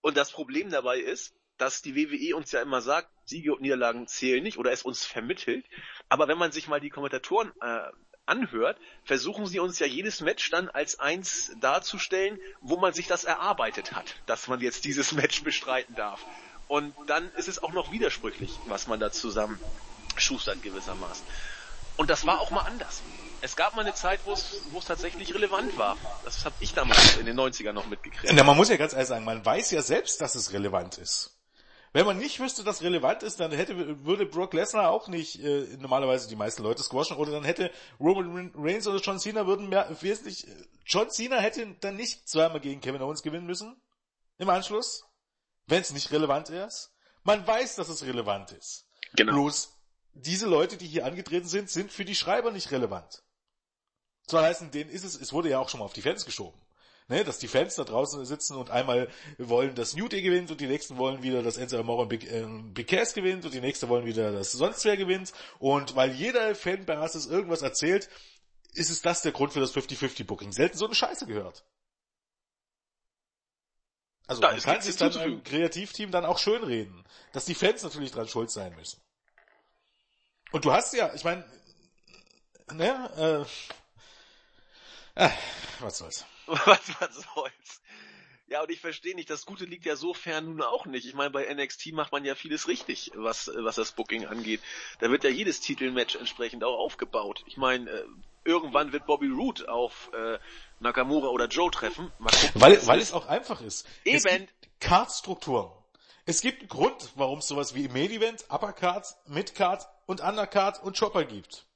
Und das Problem dabei ist, dass die WWE uns ja immer sagt, Siege und Niederlagen zählen nicht oder es uns vermittelt. Aber wenn man sich mal die Kommentatoren äh, anhört, versuchen sie uns ja jedes Match dann als eins darzustellen, wo man sich das erarbeitet hat, dass man jetzt dieses Match bestreiten darf. Und dann ist es auch noch widersprüchlich, was man da zusammen schustert gewissermaßen. Und das war auch mal anders. Es gab mal eine Zeit, wo es, wo es tatsächlich relevant war. Das habe ich damals in den 90ern noch mitgekriegt. Na, man muss ja ganz ehrlich sagen, man weiß ja selbst, dass es relevant ist. Wenn man nicht wüsste, dass relevant ist, dann hätte, würde Brock Lesnar auch nicht äh, normalerweise die meisten Leute squashen oder dann hätte Roman Reigns oder John Cena würden mehr wesentlich äh, John Cena hätte dann nicht zweimal gegen Kevin Owens gewinnen müssen im Anschluss, wenn es nicht relevant ist. Man weiß, dass es relevant ist. Genau. Bloß diese Leute, die hier angetreten sind, sind für die Schreiber nicht relevant. Soll heißen, denen ist es, es wurde ja auch schon mal auf die Fans geschoben. Ne, dass die Fans da draußen sitzen und einmal wollen, dass New Day gewinnt und die nächsten wollen wieder, dass Enzo Amore und Big, äh, Big Cass gewinnt und die nächste wollen wieder, dass sonst wer gewinnt. Und weil jeder Fanbasis irgendwas erzählt, ist es das der Grund für das 50-50 Booking. Selten so eine Scheiße gehört. Also Da man kann sich dann im Kreativteam dann auch schönreden, dass die Fans natürlich dran schuld sein müssen. Und du hast ja, ich meine, ne, äh, äh, was soll's. Was, was soll's. Ja, und ich verstehe nicht, das Gute liegt ja so fern nun auch nicht. Ich meine, bei NXT macht man ja vieles richtig, was, was das Booking angeht. Da wird ja jedes Titelmatch entsprechend auch aufgebaut. Ich meine, äh, irgendwann wird Bobby Roode auf äh, Nakamura oder Joe treffen. Gucken, Weil, weil ist. es auch einfach ist. Es Eben. gibt Card-Strukturen. Es gibt einen Grund, warum es sowas wie Main Event, Uppercard, Midcard und Undercard und Chopper gibt.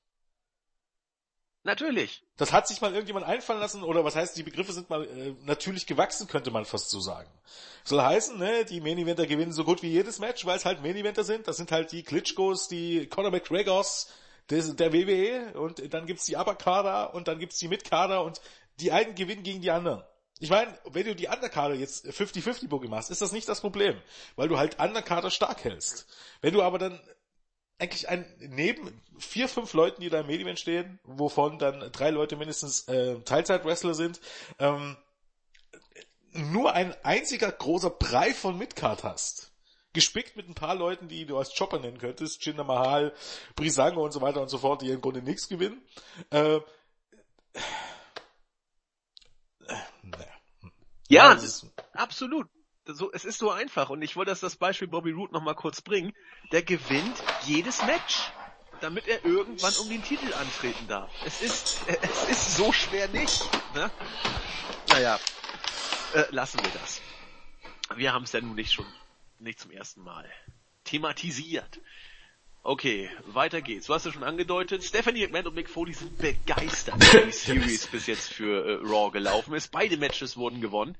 Natürlich. Das hat sich mal irgendjemand einfallen lassen, oder was heißt, die Begriffe sind mal äh, natürlich gewachsen, könnte man fast so sagen. Soll heißen, ne, die Main Eventer gewinnen so gut wie jedes Match, weil es halt Main Eventer sind. Das sind halt die Klitschkos, die Conor McGregors des, der WWE und dann gibt's die Uppercarder und dann gibt's die Midcarder und die einen gewinnen gegen die anderen. Ich meine, wenn du die Undercarder jetzt 50-50 Booking machst, ist das nicht das Problem, weil du halt Undercarder stark hältst. Wenn du aber dann eigentlich ein, neben vier, fünf Leuten, die da im Medium stehen, wovon dann drei Leute mindestens äh, Teilzeit-Wrestler sind, ähm, nur ein einziger großer Brei von Midcard hast. Gespickt mit ein paar Leuten, die du als Chopper nennen könntest, Jinder Mahal, Brisango und so weiter und so fort, die im Grunde nichts gewinnen. Äh, äh, naja. Ja, das ist, Absolut. So, es ist so einfach. Und ich wollte das, das Beispiel Bobby Roode noch mal kurz bringen. Der gewinnt jedes Match, damit er irgendwann um den Titel antreten darf. Es ist, es ist so schwer nicht. Ne? Naja, äh, lassen wir das. Wir haben es ja nun nicht schon, nicht zum ersten Mal thematisiert. Okay, weiter geht's. Du hast ja schon angedeutet, Stephanie McMahon und Mick Foley sind begeistert, wie die Series bis jetzt für äh, Raw gelaufen ist. Beide Matches wurden gewonnen.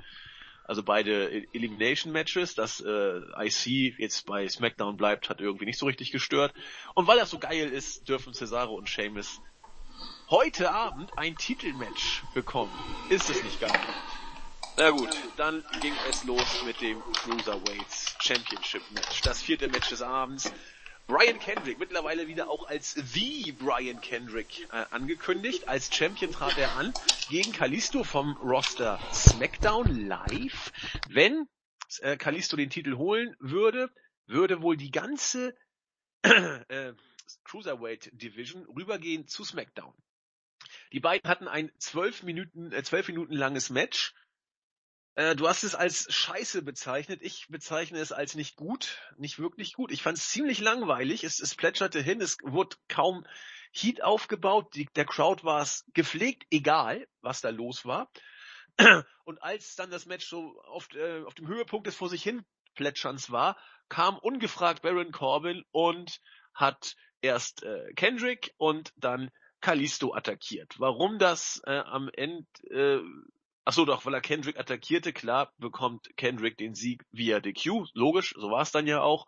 Also beide Elimination Matches, dass äh, IC jetzt bei SmackDown bleibt, hat irgendwie nicht so richtig gestört. Und weil das so geil ist, dürfen Cesaro und Sheamus heute Abend ein Titelmatch bekommen. Ist es nicht geil? Na gut, dann ging es los mit dem Cruiserweights Championship Match. Das vierte Match des Abends. Brian Kendrick, mittlerweile wieder auch als The Brian Kendrick äh, angekündigt. Als Champion trat er an gegen Kalisto vom Roster SmackDown Live. Wenn äh, Kalisto den Titel holen würde, würde wohl die ganze äh, Cruiserweight Division rübergehen zu SmackDown. Die beiden hatten ein zwölf Minuten, äh, zwölf Minuten langes Match äh, du hast es als scheiße bezeichnet. Ich bezeichne es als nicht gut, nicht wirklich gut. Ich fand es ziemlich langweilig. Es, es plätscherte hin, es wurde kaum Heat aufgebaut. Die, der Crowd war es gepflegt, egal, was da los war. Und als dann das Match so auf, äh, auf dem Höhepunkt des vor sich hin Plätscherns war, kam ungefragt Baron Corbin und hat erst äh, Kendrick und dann Kalisto attackiert. Warum das äh, am Ende äh, Ach so, doch, weil er Kendrick attackierte, klar, bekommt Kendrick den Sieg via DQ, logisch, so war es dann ja auch.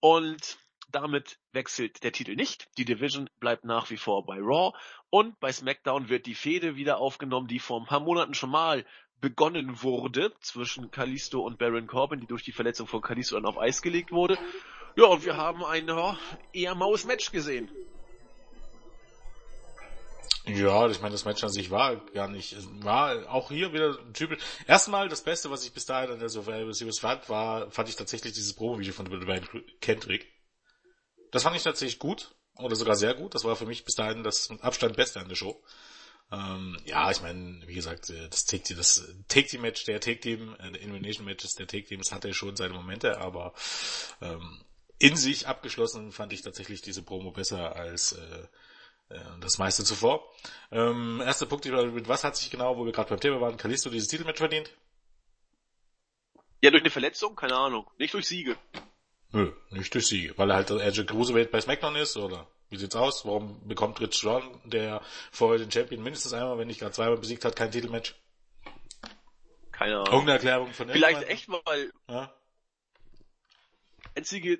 Und damit wechselt der Titel nicht. Die Division bleibt nach wie vor bei Raw und bei SmackDown wird die Fehde wieder aufgenommen, die vor ein paar Monaten schon mal begonnen wurde zwischen Kalisto und Baron Corbin, die durch die Verletzung von Kalisto dann auf Eis gelegt wurde. Ja, und wir haben ein ja, eher maues Match gesehen. Ja, ich meine, das Match an sich war gar nicht, war auch hier wieder typisch. Erstmal, das Beste, was ich bis dahin an der Survivor Series fand, war, fand ich tatsächlich dieses Promo-Video von Brian Kendrick. Das fand ich tatsächlich gut, oder sogar sehr gut. Das war für mich bis dahin das Abstand Beste an der Show. Ähm, ja, ich meine, wie gesagt, äh, das Take Team, das Take Team Match, der Take Team, äh, der Elimination Matches der Take Teams hatte schon seine Momente, aber ähm, in sich abgeschlossen fand ich tatsächlich diese Promo besser als äh, das meiste zuvor. Ähm, erster Punkt, mit was hat sich genau, wo wir gerade beim Thema waren, Kalisto dieses Titelmatch verdient? Ja, durch eine Verletzung? Keine Ahnung. Nicht durch Siege. Nö, nicht durch Siege. Weil er halt Edge Cruiserweight bei SmackDown ist, oder? Wie sieht's aus? Warum bekommt Rich Strong, der vorher den Champion mindestens einmal, wenn nicht gerade zweimal besiegt hat, kein Titelmatch? Keine Ahnung. Irgendeine Erklärung von Vielleicht echt, weil ja? einzige,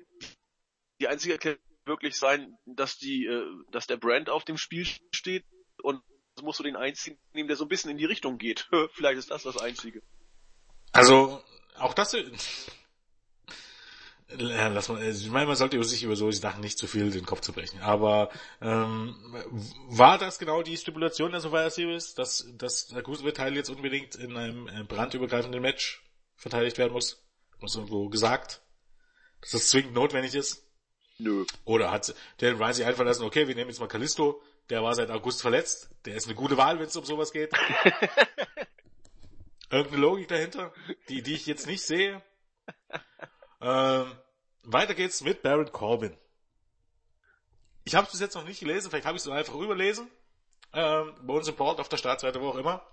die einzige Erklärung wirklich sein, dass die, äh, dass der Brand auf dem Spiel steht und musst du den einzigen nehmen, der so ein bisschen in die Richtung geht. Vielleicht ist das das Einzige. Also, auch das, äh, ja, lass mal, ich meine, man sollte sich über solche Sachen nicht zu viel den Kopf zu brechen. Aber ähm, war das genau die Stipulation der Survivor Series, dass, dass der Cruiserweight-Teil jetzt unbedingt in einem äh, brandübergreifenden Match verteidigt werden muss? Was irgendwo gesagt? Dass das zwingend notwendig ist? Nö. Oder hat der Ryan sich einfallen lassen, okay, wir nehmen jetzt mal Callisto, der war seit August verletzt, der ist eine gute Wahl, wenn es um sowas geht. Irgendeine Logik dahinter, die, die ich jetzt nicht sehe. Ähm, weiter geht's mit Baron Corbin. Ich habe es bis jetzt noch nicht gelesen, vielleicht habe ich es einfach überlesen. Ähm, bei uns im Port auf der Startseite, wo auch immer.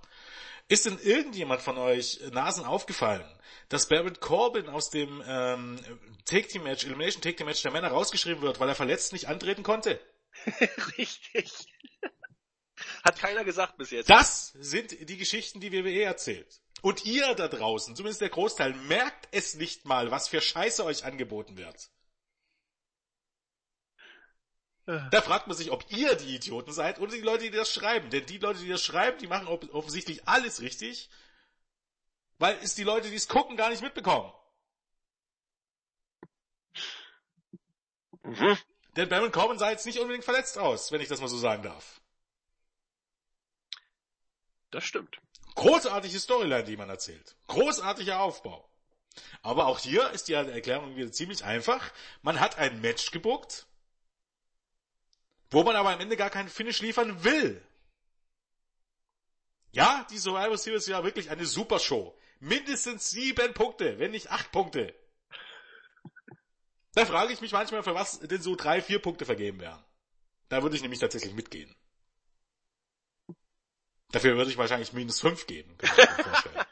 Ist denn irgendjemand von euch Nasen aufgefallen, dass Baron Corbin aus dem ähm, Take Team Match, Elimination Take Team Match der Männer rausgeschrieben wird, weil er verletzt nicht antreten konnte? Richtig. Hat keiner gesagt bis jetzt. Das sind die Geschichten, die WWE erzählt. Und ihr da draußen, zumindest der Großteil, merkt es nicht mal, was für Scheiße euch angeboten wird. Da fragt man sich, ob ihr die Idioten seid oder die Leute, die das schreiben. Denn die Leute, die das schreiben, die machen offensichtlich alles richtig, weil es die Leute, die es gucken, gar nicht mitbekommen. Mhm. Denn Baron Corbin sah jetzt nicht unbedingt verletzt aus, wenn ich das mal so sagen darf. Das stimmt. Großartige Storyline, die man erzählt. Großartiger Aufbau. Aber auch hier ist die Erklärung wieder ziemlich einfach. Man hat ein Match gebuckt, wo man aber am Ende gar keinen Finish liefern will. Ja, die Survivor Series war wirklich eine super Show. Mindestens sieben Punkte, wenn nicht acht Punkte. Da frage ich mich manchmal, für was denn so drei, vier Punkte vergeben werden. Da würde ich nämlich tatsächlich mitgehen. Dafür würde ich wahrscheinlich minus fünf geben, kann ich mir vorstellen.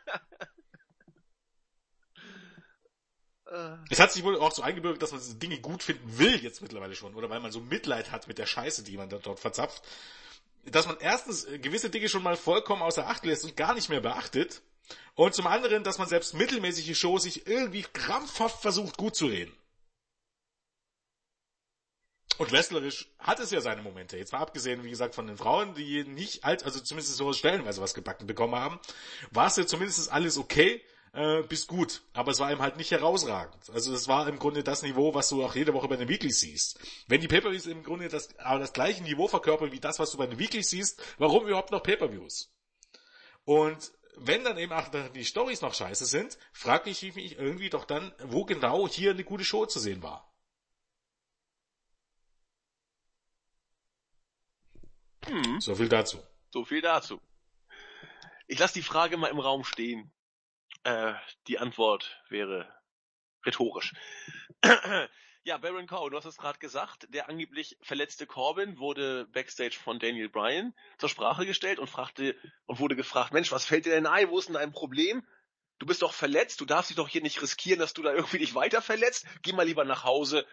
Es hat sich wohl auch so eingebürgert, dass man Dinge gut finden will jetzt mittlerweile schon, oder weil man so Mitleid hat mit der Scheiße, die man dort verzapft. Dass man erstens gewisse Dinge schon mal vollkommen außer Acht lässt und gar nicht mehr beachtet. Und zum anderen, dass man selbst mittelmäßige Shows sich irgendwie krampfhaft versucht gut zu reden. Und wrestlerisch hat es ja seine Momente. Jetzt mal abgesehen, wie gesagt, von den Frauen, die nicht alt, also zumindest so stellenweise was gebacken bekommen haben, war es ja zumindest alles okay äh, bis gut. Aber es war eben halt nicht herausragend. Also es war im Grunde das Niveau, was du auch jede Woche bei den Weeklies siehst. Wenn die Pay-Per-Views im Grunde das, aber das gleiche Niveau verkörpern wie das, was du bei den Weeklies siehst, warum überhaupt noch Pay-Per-Views? Und wenn dann eben auch die Stories noch scheiße sind, frage ich mich irgendwie doch dann, wo genau hier eine gute Show zu sehen war. Hm. So viel dazu. So viel dazu. Ich lasse die Frage mal im Raum stehen. Äh, die Antwort wäre rhetorisch. ja, Baron Corbin, du hast es gerade gesagt, der angeblich verletzte Corbin wurde backstage von Daniel Bryan zur Sprache gestellt und fragte und wurde gefragt, Mensch, was fällt dir denn ein? Wo ist denn dein Problem? Du bist doch verletzt, du darfst dich doch hier nicht riskieren, dass du da irgendwie dich weiter verletzt. Geh mal lieber nach Hause.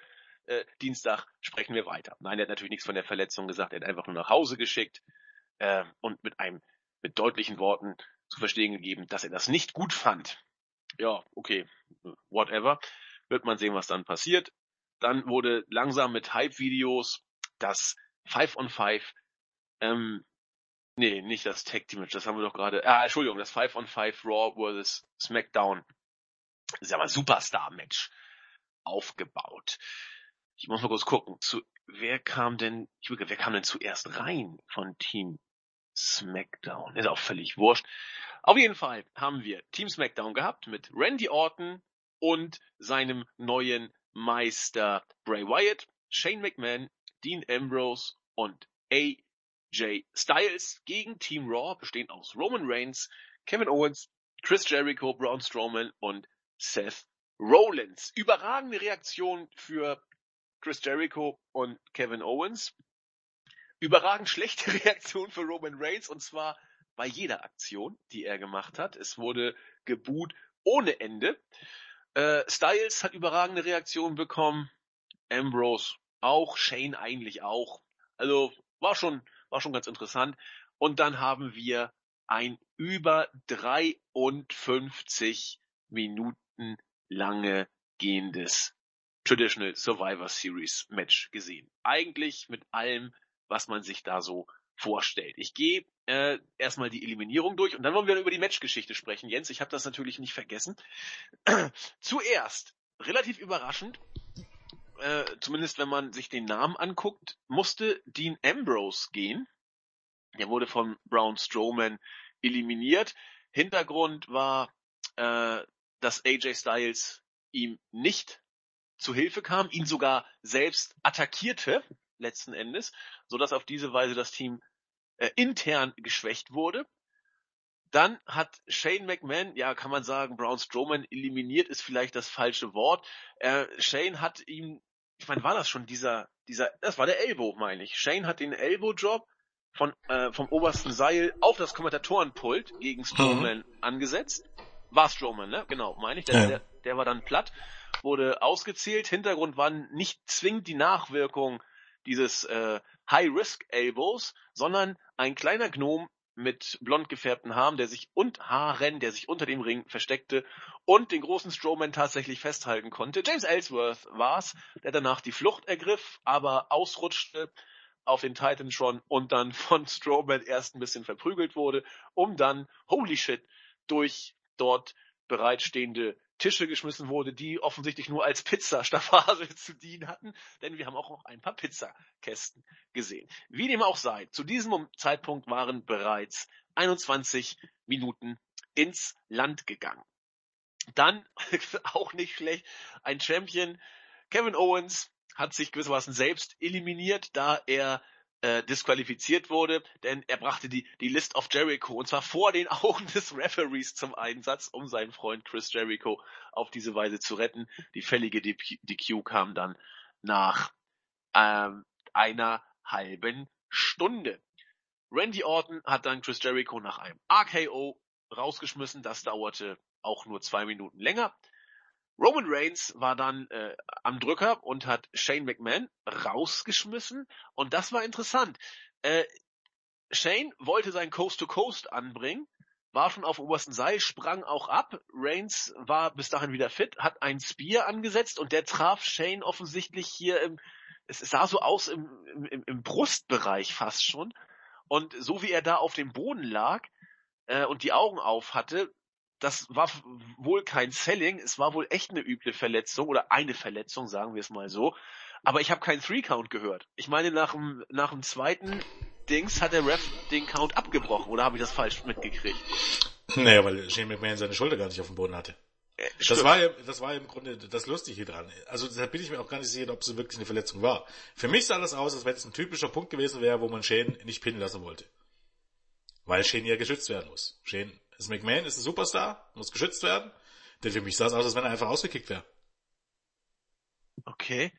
Äh, Dienstag sprechen wir weiter. Nein, er hat natürlich nichts von der Verletzung gesagt, er hat einfach nur nach Hause geschickt äh, und mit einem mit deutlichen Worten zu verstehen gegeben, dass er das nicht gut fand. Ja, okay, whatever. Wird man sehen, was dann passiert. Dann wurde langsam mit Hype-Videos das 5 on 5, ähm, nee, nicht das Tag Team Match, das haben wir doch gerade, ah, Entschuldigung, das 5 on 5 Raw vs. SmackDown, ist ja mal Superstar Match aufgebaut. Ich muss mal kurz gucken, zu, wer kam denn, ich würde, wer kam denn zuerst rein von Team SmackDown. Ist auch völlig wurscht. Auf jeden Fall haben wir Team SmackDown gehabt mit Randy Orton und seinem neuen Meister Bray Wyatt, Shane McMahon, Dean Ambrose und AJ Styles gegen Team Raw, bestehend aus Roman Reigns, Kevin Owens, Chris Jericho, Braun Strowman und Seth Rollins. Überragende Reaktion für Chris Jericho und Kevin Owens überragend schlechte Reaktion für Roman Reigns und zwar bei jeder Aktion, die er gemacht hat. Es wurde geboot ohne Ende. Äh, Styles hat überragende Reaktionen bekommen. Ambrose auch. Shane eigentlich auch. Also war schon, war schon ganz interessant. Und dann haben wir ein über 53 Minuten lange gehendes Traditional Survivor Series Match gesehen. Eigentlich mit allem was man sich da so vorstellt. Ich gehe äh, erstmal die Eliminierung durch und dann wollen wir über die Matchgeschichte sprechen. Jens, ich habe das natürlich nicht vergessen. Zuerst, relativ überraschend, äh, zumindest wenn man sich den Namen anguckt, musste Dean Ambrose gehen. Der wurde von Braun Strowman eliminiert. Hintergrund war, äh, dass AJ Styles ihm nicht zu Hilfe kam, ihn sogar selbst attackierte letzten Endes, so dass auf diese Weise das Team äh, intern geschwächt wurde. Dann hat Shane McMahon, ja, kann man sagen, Braun Strowman eliminiert ist vielleicht das falsche Wort. Äh, Shane hat ihm, ich meine, war das schon dieser, dieser, das war der Elbow, meine ich. Shane hat den Elbow-Job von, äh, vom obersten Seil auf das Kommentatorenpult gegen Strowman mhm. angesetzt. War Strowman, ne? Genau, meine ich. Der, ja. der, der war dann platt, wurde ausgezählt. Hintergrund waren nicht zwingend die Nachwirkungen dieses äh, High-Risk-Elbows, sondern ein kleiner Gnom mit blond gefärbten Haaren, der sich und Haaren, der sich unter dem Ring versteckte und den großen Strowman tatsächlich festhalten konnte. James Ellsworth war's, der danach die Flucht ergriff, aber ausrutschte auf den Titantron und dann von Strowman erst ein bisschen verprügelt wurde, um dann, holy shit, durch dort bereitstehende Tische geschmissen wurde, die offensichtlich nur als Pizzastaffage zu dienen hatten, denn wir haben auch noch ein paar Pizzakästen gesehen. Wie dem auch sei, zu diesem Zeitpunkt waren bereits 21 Minuten ins Land gegangen. Dann, auch nicht schlecht, ein Champion, Kevin Owens, hat sich gewissermaßen selbst eliminiert, da er äh, disqualifiziert wurde, denn er brachte die, die List of Jericho und zwar vor den Augen des Referees zum Einsatz, um seinen Freund Chris Jericho auf diese Weise zu retten. Die fällige DQ kam dann nach ähm, einer halben Stunde. Randy Orton hat dann Chris Jericho nach einem RKO rausgeschmissen. Das dauerte auch nur zwei Minuten länger. Roman Reigns war dann äh, am Drücker und hat Shane McMahon rausgeschmissen und das war interessant. Äh, Shane wollte sein Coast to Coast anbringen, war schon auf obersten Seil, sprang auch ab. Reigns war bis dahin wieder fit, hat ein Spear angesetzt und der traf Shane offensichtlich hier im, es sah so aus im, im, im Brustbereich fast schon. Und so wie er da auf dem Boden lag äh, und die Augen auf hatte, das war wohl kein Selling, es war wohl echt eine üble Verletzung oder eine Verletzung, sagen wir es mal so. Aber ich habe keinen Three-Count gehört. Ich meine, nach dem, nach dem zweiten Dings hat der Ref den Count abgebrochen, oder habe ich das falsch mitgekriegt? Naja, weil Shane McMahon seine Schulter gar nicht auf dem Boden hatte. Äh, das war, ja, das war im Grunde das Lustige dran. Also deshalb bin ich mir auch gar nicht sicher, ob es wirklich eine Verletzung war. Für mich sah das aus, als wenn es ein typischer Punkt gewesen wäre, wo man Shane nicht pinnen lassen wollte. Weil Shane ja geschützt werden muss. Shane ist McMahon, ist ein Superstar, muss geschützt werden. Denn für mich sah es aus, als wenn er einfach ausgekickt wäre. Okay.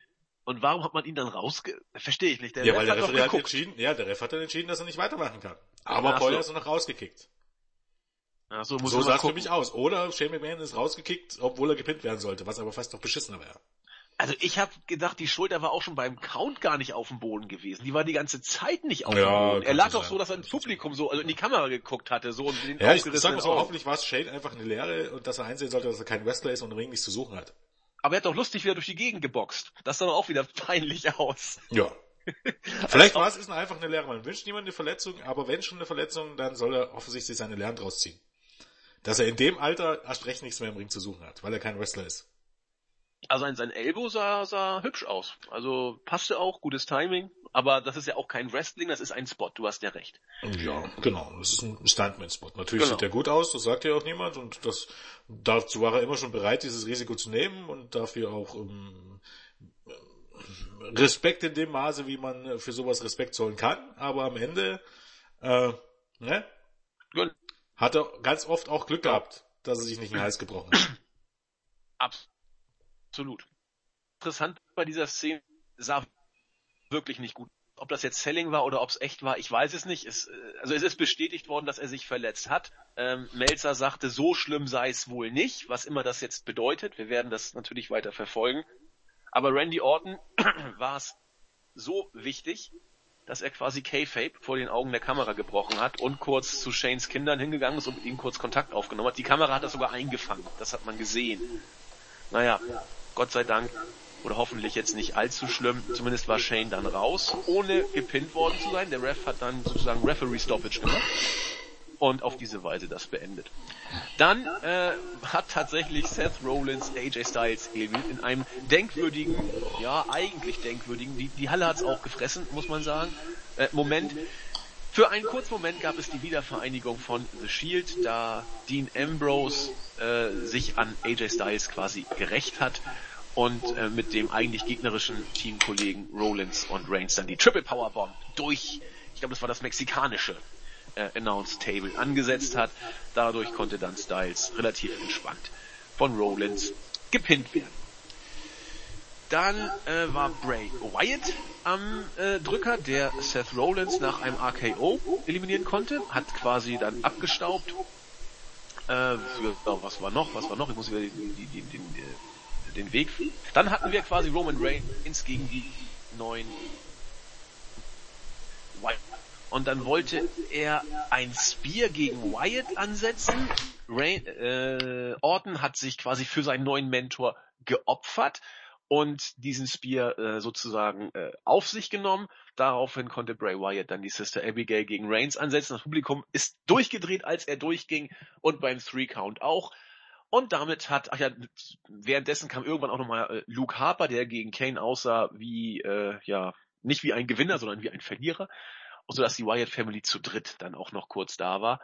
Und warum hat man ihn dann rausge... Verstehe ich nicht. Der ja, Ref weil der Ref hat entschieden, ja, der Ref hat dann entschieden, dass er nicht weitermachen kann. Aber vorher so. ist er noch rausgekickt. Ach so, muss so sah es für mich aus. Oder Shane McMahon ist rausgekickt, obwohl er gepinnt werden sollte, was aber fast noch beschissener wäre. Also ich habe gedacht, die Schulter war auch schon beim Count gar nicht auf dem Boden gewesen. Die war die ganze Zeit nicht auf ja, dem Boden. Er lag doch so, dass er ins Publikum so, also in die Kamera geguckt hatte, so und den Ja, ich sag mal so, hoffentlich war es Shane einfach eine Lehre und dass er einsehen sollte, dass er kein Wrestler ist und im Ring nichts zu suchen hat. Aber er hat doch lustig wieder durch die Gegend geboxt. Das sah doch auch wieder peinlich aus. Ja. Vielleicht war es ist einfach eine Lehre. Man wünscht niemand eine Verletzung, aber wenn schon eine Verletzung, dann soll er offensichtlich seine Lernen draus ziehen. Dass er in dem Alter erst recht nichts mehr im Ring zu suchen hat, weil er kein Wrestler ist. Also sein Elbow sah, sah hübsch aus. Also passte auch, gutes Timing. Aber das ist ja auch kein Wrestling, das ist ein Spot, du hast ja recht. Ja, genau. Das ist ein Stuntman-Spot. Natürlich genau. sieht er gut aus, das sagt ja auch niemand. Und das, dazu war er immer schon bereit, dieses Risiko zu nehmen und dafür auch ähm, Respekt in dem Maße, wie man für sowas Respekt zollen kann. Aber am Ende, äh, ne? Hat er ganz oft auch Glück gehabt, dass er sich nicht in den Hals gebrochen hat. Absolut. Interessant bei dieser Szene sah wirklich nicht gut. Ob das jetzt Selling war oder ob es echt war, ich weiß es nicht. Es, äh, also es ist bestätigt worden, dass er sich verletzt hat. Ähm, Melzer sagte, so schlimm sei es wohl nicht, was immer das jetzt bedeutet. Wir werden das natürlich weiter verfolgen. Aber Randy Orton war es so wichtig, dass er quasi K-Fape vor den Augen der Kamera gebrochen hat und kurz zu Shanes Kindern hingegangen ist und mit ihnen kurz Kontakt aufgenommen hat. Die Kamera hat das sogar eingefangen. Das hat man gesehen. Naja, Gott sei Dank oder hoffentlich jetzt nicht allzu schlimm. Zumindest war Shane dann raus, ohne gepinnt worden zu sein. Der Ref hat dann sozusagen Referee Stoppage gemacht und auf diese Weise das beendet. Dann äh, hat tatsächlich Seth Rollins AJ Styles eliminiert in einem denkwürdigen, ja eigentlich denkwürdigen, die, die Halle hat's auch gefressen, muss man sagen, äh, Moment. Für einen kurzen Moment gab es die Wiedervereinigung von The Shield, da Dean Ambrose äh, sich an AJ Styles quasi gerecht hat und äh, mit dem eigentlich gegnerischen Teamkollegen Rollins und Reigns dann die Triple Power Bomb durch, ich glaube, das war das mexikanische äh, Announce Table angesetzt hat. Dadurch konnte dann Styles relativ entspannt von Rollins gepinnt werden. Dann äh, war Bray Wyatt am äh, Drücker, der Seth Rollins nach einem RKO eliminieren konnte, hat quasi dann abgestaubt. Äh, für, was war noch? Was war noch? Ich muss wieder den, den, den, den, den Weg. Dann hatten wir quasi Roman Reigns gegen die neuen Wyatt. Und dann wollte er ein Spear gegen Wyatt ansetzen. Ray, äh, Orton hat sich quasi für seinen neuen Mentor geopfert und diesen Spear äh, sozusagen äh, auf sich genommen. Daraufhin konnte Bray Wyatt dann die Sister Abigail gegen Reigns ansetzen. Das Publikum ist durchgedreht, als er durchging und beim Three Count auch. Und damit hat, ach ja, währenddessen kam irgendwann auch nochmal äh, Luke Harper, der gegen Kane aussah wie, äh, ja, nicht wie ein Gewinner, sondern wie ein Verlierer. Und so dass die Wyatt Family zu dritt dann auch noch kurz da war.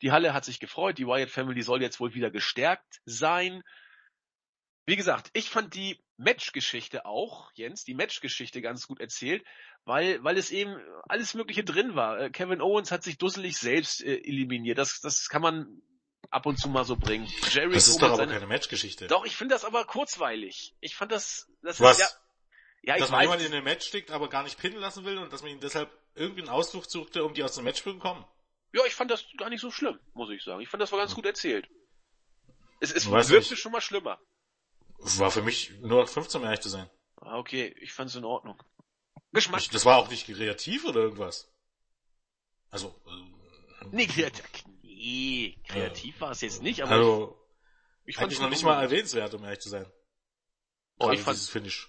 Die Halle hat sich gefreut, die Wyatt Family soll jetzt wohl wieder gestärkt sein. Wie gesagt, ich fand die Matchgeschichte auch, Jens, die Matchgeschichte ganz gut erzählt, weil, weil es eben alles Mögliche drin war. Äh, Kevin Owens hat sich dusselig selbst äh, eliminiert. Das, das kann man ab und zu mal so bringen. Jericho das ist doch aber seine... keine Matchgeschichte. Doch, ich finde das aber kurzweilig. Ich fand das, das Was? ist ja, ja, dass man weiß, jemanden in ein Match steckt, aber gar nicht pinnen lassen will und dass man ihn deshalb irgendwie einen Ausflug suchte, um die aus dem Match zu bekommen? Ja, ich fand das gar nicht so schlimm, muss ich sagen. Ich fand das war ganz gut erzählt. Es, es wirkte schon mal schlimmer. War für mich nur 15, um ehrlich zu sein. Ah, okay, ich fand's in Ordnung. Geschmack. Ich, das war auch nicht kreativ oder irgendwas. Also. Äh, nee, kreativ. Nee, kreativ war es jetzt nicht, aber Also, ich, ich eigentlich noch nicht mal erwähnenswert, um ehrlich zu sein. Oh, Gerade ich fand- dieses Finish.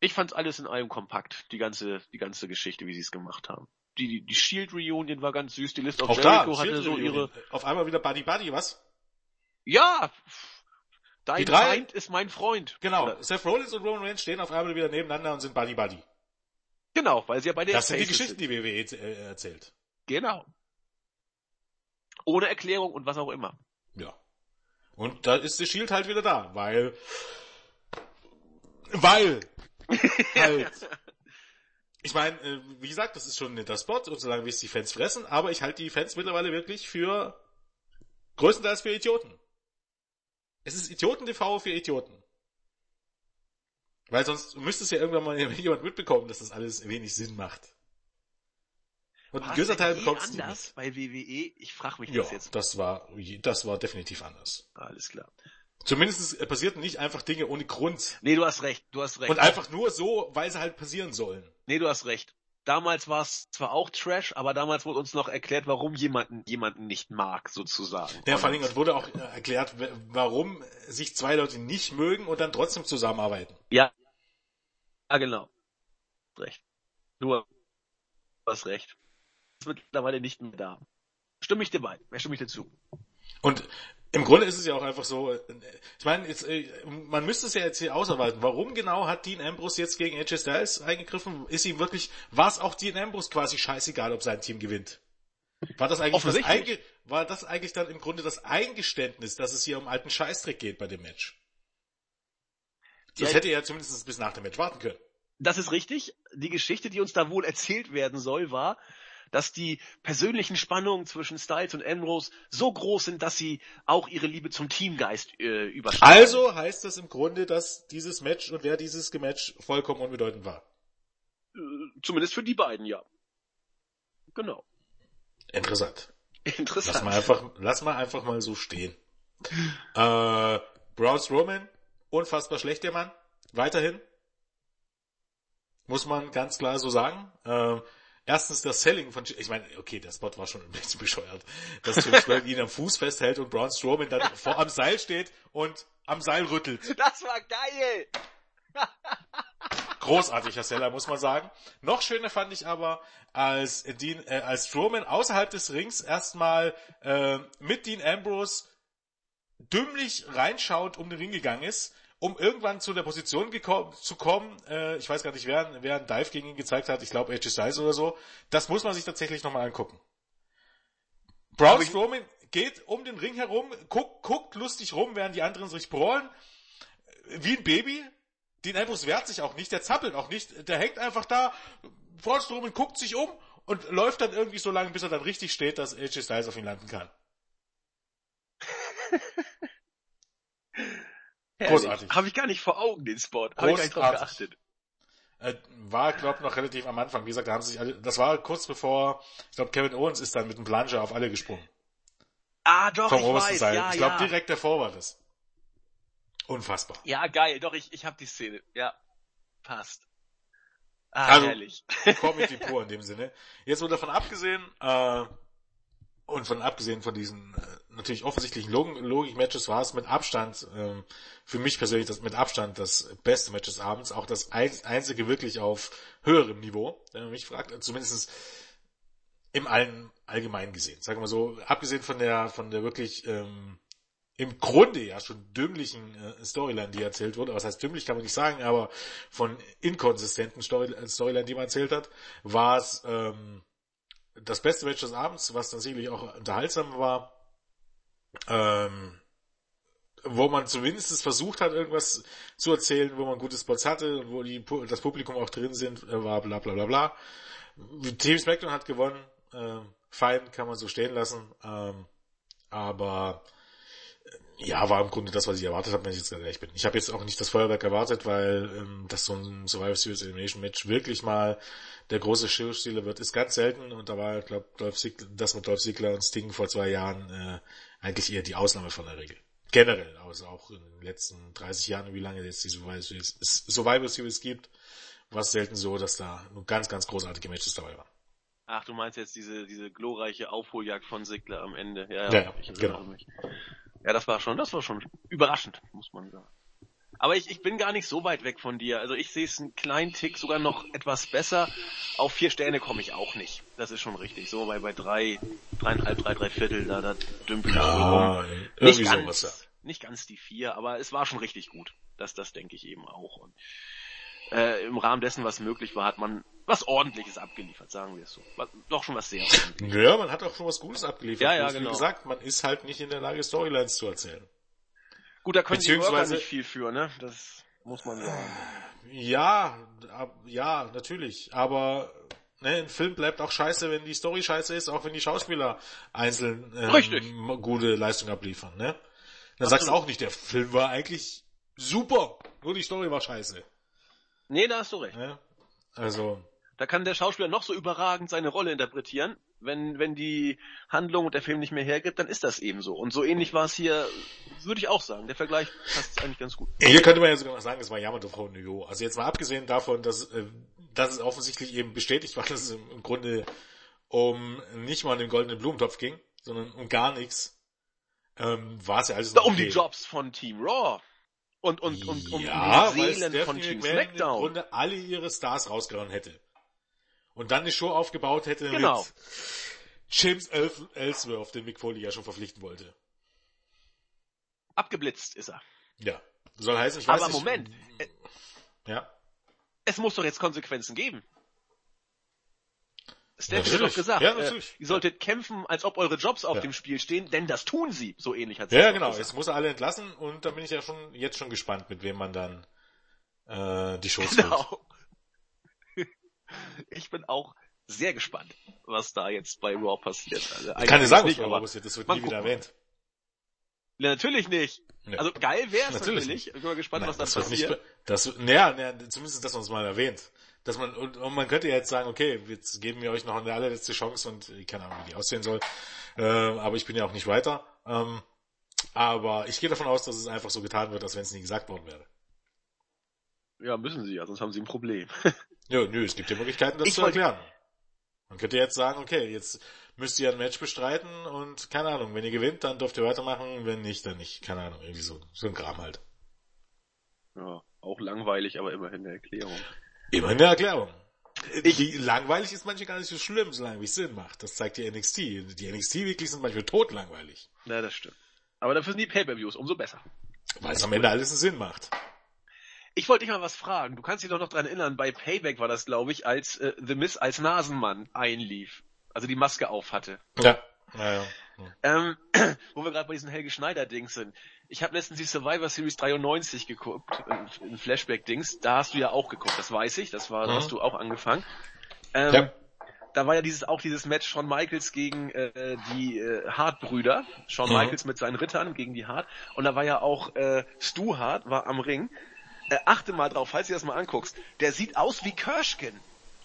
Ich fand's alles in allem kompakt, die ganze, die ganze Geschichte, wie sie es gemacht haben. Die, die, die Shield Reunion war ganz süß, die List of Auch da, Jericho hatte Shield so ihre, Auf einmal wieder Buddy Buddy, was? ja, dein Die drei- Feind ist mein Freund. Genau. Oder, Seth Rollins und Roman Reigns stehen auf einmal wieder nebeneinander und sind Buddy Buddy. genau, weil sie ja bei der Das sind die Geschichten, die WWE äh, erzählt. Genau. Ohne Erklärung und was auch immer. Ja. Und da ist die Shield halt wieder da, weil, weil, halt. Ich meine, äh, wie gesagt, das ist schon ein netter Spot und solange wie es die Fans fressen, aber ich halte die Fans mittlerweile wirklich für, größtenteils für Idioten. Es ist Idioten-TV für Idioten. Weil sonst müsste es ja irgendwann mal jemand mitbekommen, dass das alles wenig Sinn macht. Und ein War gewisser es Teil bekommt es anders mit. bei WWE? Ich frage mich Ja, das jetzt. das war, das war definitiv anders. Alles klar. Zumindest passierten nicht einfach Dinge ohne Grund. Nee, du hast recht, du hast recht. Und einfach nur so, weil sie halt passieren sollen. Nee, du hast recht. Damals war es zwar auch Trash, aber damals wurde uns noch erklärt, warum jemanden jemanden nicht mag, sozusagen. Ja, vor allem, es wurde auch äh, erklärt, warum sich zwei Leute nicht mögen und dann trotzdem zusammenarbeiten. Ja. Ja, genau. Recht. Nur, du hast recht. Ist mittlerweile nicht mehr da. Stimme ich dir bei. Wer stimme ich dir zu? Und im Grunde ist es ja auch einfach so, äh, ich meine, jetzt, äh, man müsste es ja jetzt hier ausarbeiten. Warum genau hat Dean Ambrose jetzt gegen AJ Styles eingegriffen? Ist ihm wirklich, war es auch Dean Ambrose quasi scheißegal, ob sein Team gewinnt? War das eigentlich das. Einge war das eigentlich dann im Grunde das Eingeständnis, dass es hier um alten Scheißdreck geht bei dem Match? Das Ja, hätte er ja zumindest bis nach dem Match warten können. Das ist richtig. Die Geschichte, die uns da wohl erzählt werden soll, war, dass die persönlichen Spannungen zwischen Styles und Ambrose so groß sind, dass sie auch ihre Liebe zum Teamgeist äh, überschreiten. Also heißt das im Grunde, dass dieses Match und wer dieses Match vollkommen unbedeutend war. Äh, zumindest für die beiden, ja. Genau. Interessant. Lass Interessant. mal einfach, lass mal einfach mal so stehen. Äh, Braun Strowman, unfassbar schlecht der Mann. Weiterhin. Muss man ganz klar so sagen. Äh, erstens das Selling von, ich meine, okay, der Spot war schon ein bisschen bescheuert, dass Jim Strowman ihn am Fuß festhält und Braun Strowman dann vor am Seil steht und am Seil rüttelt. Das war geil! Großartiger Seller, muss man sagen. Noch schöner fand ich aber, als Dean, äh, als Strowman außerhalb des Rings erstmal äh, mit Dean Ambrose dümmlich reinschaut um den Ring gegangen ist, um irgendwann zu der Position zu kommen, äh, ich weiß gar nicht, wer, wer einen Dive gegen ihn gezeigt hat, ich glaube AJ Styles oder so, das muss man sich tatsächlich nochmal angucken. Braun Strowman geht um den Ring herum, guckt, guckt lustig rum, während die anderen sich brawlen, wie ein Baby. Dean Ambrose wehrt sich auch nicht, der zappelt auch nicht, der hängt einfach da, Braun Strowman guckt sich um und läuft dann irgendwie so lange, bis er dann richtig steht, dass AJ Styles auf ihn landen kann. Großartig. Habe ich gar nicht vor Augen, den Spot. Habe ich gar nicht drauf geachtet. Äh, war, glaube noch relativ am Anfang. Wie gesagt, da haben sich alle, das war kurz bevor, ich glaube, Kevin Owens ist dann mit dem Plunger auf alle gesprungen. Ah, doch, Vom ich obersten weiß. Seil. Ja, ich glaube, ja. direkt davor war das. Unfassbar. Ja, geil. Doch, ich, ich habe die Szene. Ja, passt. Ah, Also- herrlich. Comedy pur in dem Sinne. Jetzt wurde davon abgesehen, äh, und von abgesehen von diesen äh, natürlich offensichtlichen Log Logik-Matches war es mit Abstand, ähm, für mich persönlich das mit Abstand das beste Match des Abends, auch das ein einzige wirklich auf höherem Niveau, wenn man mich fragt, zumindest im allen allgemein gesehen. Sagen wir so, abgesehen von der von der wirklich ähm, im Grunde ja schon dümmlichen äh, Storyline, die erzählt wurde, was heißt dümmlich, kann man nicht sagen, aber von inkonsistenten Story Storyline, die man erzählt hat, war es ähm, das beste Match des Abends, was dann sicherlich auch unterhaltsam war, ähm, wo man zumindest versucht hat, irgendwas zu erzählen, wo man gute Spots hatte wo die, das Publikum auch drin sind, äh, war bla bla bla bla. Team SmackDown hat gewonnen, ähm, fein, kann man so stehen lassen, ähm, aber ja, war im Grunde das, was ich erwartet habe, wenn ich jetzt ganz ehrlich bin. Ich habe jetzt auch nicht das Feuerwerk erwartet, weil ähm, dass so ein Survivor Series Elimination Match wirklich mal der große Showstealer wird, ist ganz selten und da war, glaube Dolph Ziggler, das mit Dolph Ziggler und Sting vor zwei Jahren äh, eigentlich eher die Ausnahme von der Regel. Generell, also auch in den letzten 30 Jahren, wie lange jetzt die Survivor Series, gibt, war es selten so, dass da nur ganz, ganz großartige Matches dabei waren. Ach, du meinst jetzt diese, diese glorreiche Aufholjagd von Sigler am Ende. Ja, ja, ich genau. Mich. Ja, das war schon, das war schon überraschend, muss man sagen. Aber ich, ich bin gar nicht so weit weg von dir. Also ich sehe es einen kleinen Tick sogar noch etwas besser. Auf vier Sterne komme ich auch nicht. Das ist schon richtig. So bei, bei drei, dreieinhalb, drei, drei Viertel, da, da dümpelt ja, rum. Nicht ganz, sowas, ja. nicht ganz die vier, aber es war schon richtig gut. Das, das denke ich eben auch. Und äh, im Rahmen dessen, was möglich war, hat man was ordentliches abgeliefert, sagen wir es so. War doch schon was sehr ordentliches. Ja, man hat auch schon was Gutes abgeliefert. Ja, ja, genau. Wie gesagt, man ist halt nicht in der Lage, Storylines zu erzählen. Gut, da können die Worker Beziehungsweise- nicht viel für, ne? Das muss man sagen. Ja, ab, ja, natürlich. Aber ne, ein Film bleibt auch scheiße, wenn die Story scheiße ist, auch wenn die Schauspieler einzeln ähm, gute Leistung abliefern. Ne? Dann sagst du auch nicht, der Film war eigentlich super, nur die Story war scheiße. Nee, da hast du recht. Ne? Also, Da kann der Schauspieler noch so überragend seine Rolle interpretieren. Wenn, wenn die Handlung und der Film nicht mehr hergibt, dann ist das eben so. Und so ähnlich war es hier, würde ich auch sagen. Der Vergleich passt eigentlich ganz gut. hier könnte man ja sogar noch sagen, es war Yamato Frau Nyo. Also jetzt mal abgesehen davon, dass, äh, dass es offensichtlich eben bestätigt war, dass es im, Grunde um nicht mal den goldenen Blumentopf ging, sondern um gar nichts, ähm, war es ja alles noch Um die okay. Jobs von Team Raw. Und, und, und um, ja, um die Seelen von Team McMahon im SmackDown. Grunde alle ihre Stars rausgehauen hätte. Und dann eine Show aufgebaut hätte Genau. mit James Ellsworth, den Mick Foley ja schon verpflichten wollte. Abgeblitzt ist er. Ja. Soll heißen, ich weiß Aber nicht. Moment, Ja. es muss doch jetzt Konsequenzen geben. Steph hat doch gesagt, Ja, äh, ihr solltet kämpfen, als ob eure Jobs auf Ja. dem Spiel stehen, denn das tun sie. So ähnlich hat sie Ja, genau. gesagt. Jetzt muss er alle entlassen und da bin ich ja schon jetzt schon gespannt, mit wem man dann äh, die Shows. Genau. Ich bin auch sehr gespannt, was da jetzt bei Raw passiert. Also Ich kann dir sagen, nicht, was aber passiert. Das wird nie wieder gucken. erwähnt. Ja, natürlich nicht. Nee. Also geil wäre es Natürlich natürlich. Ich bin mal gespannt, Nein, was das nicht, passiert. be- das, naja, naja, zumindest, dass man es mal erwähnt. Dass man, und, und man könnte ja jetzt sagen, okay, jetzt geben wir euch noch eine allerletzte Chance und ich keine Ahnung, wie die aussehen soll. Äh, aber ich bin ja auch nicht weiter. Ähm, aber ich gehe davon aus, dass es einfach so getan wird, als wenn es nie gesagt worden wäre. Ja, müssen sie ja, sonst haben sie ein Problem. Ja, nö, es gibt ja Möglichkeiten, das Ich zu erklären. Man könnte jetzt sagen, okay, jetzt müsst ihr ein Match bestreiten und keine Ahnung, wenn ihr gewinnt, dann dürft ihr weitermachen, wenn nicht, dann nicht. Keine Ahnung, irgendwie so, so ein Kram halt. Ja, auch langweilig, aber immerhin eine Erklärung. Immer eine Erklärung. Ich- die, langweilig ist manchmal gar nicht so schlimm, solange wie es Sinn macht. Das zeigt die NXT. Die NXT-Weeklies sind manchmal totlangweilig. Ja, das stimmt. Aber dafür sind die Pay-Per-Views umso besser. Weil es am Ende alles einen Sinn macht. Ich wollte dich mal was fragen. Du kannst dich doch noch dran erinnern, bei Payback war das, glaube ich, als äh, The Miz als Nasenmann einlief. Also die Maske auf hatte. Ja. Naja. Ähm, wo wir gerade bei diesen Helge Schneider-Dings sind. Ich habe letztens die Survivor Series 93 geguckt, ein ein Flashback-Dings. Da hast du ja auch geguckt, das weiß ich. Das war, da Mhm. hast du auch angefangen. Ähm, Ja. Da war ja dieses auch dieses Match Shawn Michaels gegen äh, die äh, Hart-Brüder. Shawn Mhm. Michaels mit seinen Rittern gegen die Hart. Und da war ja auch äh, Stu Hart war am Ring. Äh, achte mal drauf, falls du das mal anguckst. Der sieht aus wie Kirschken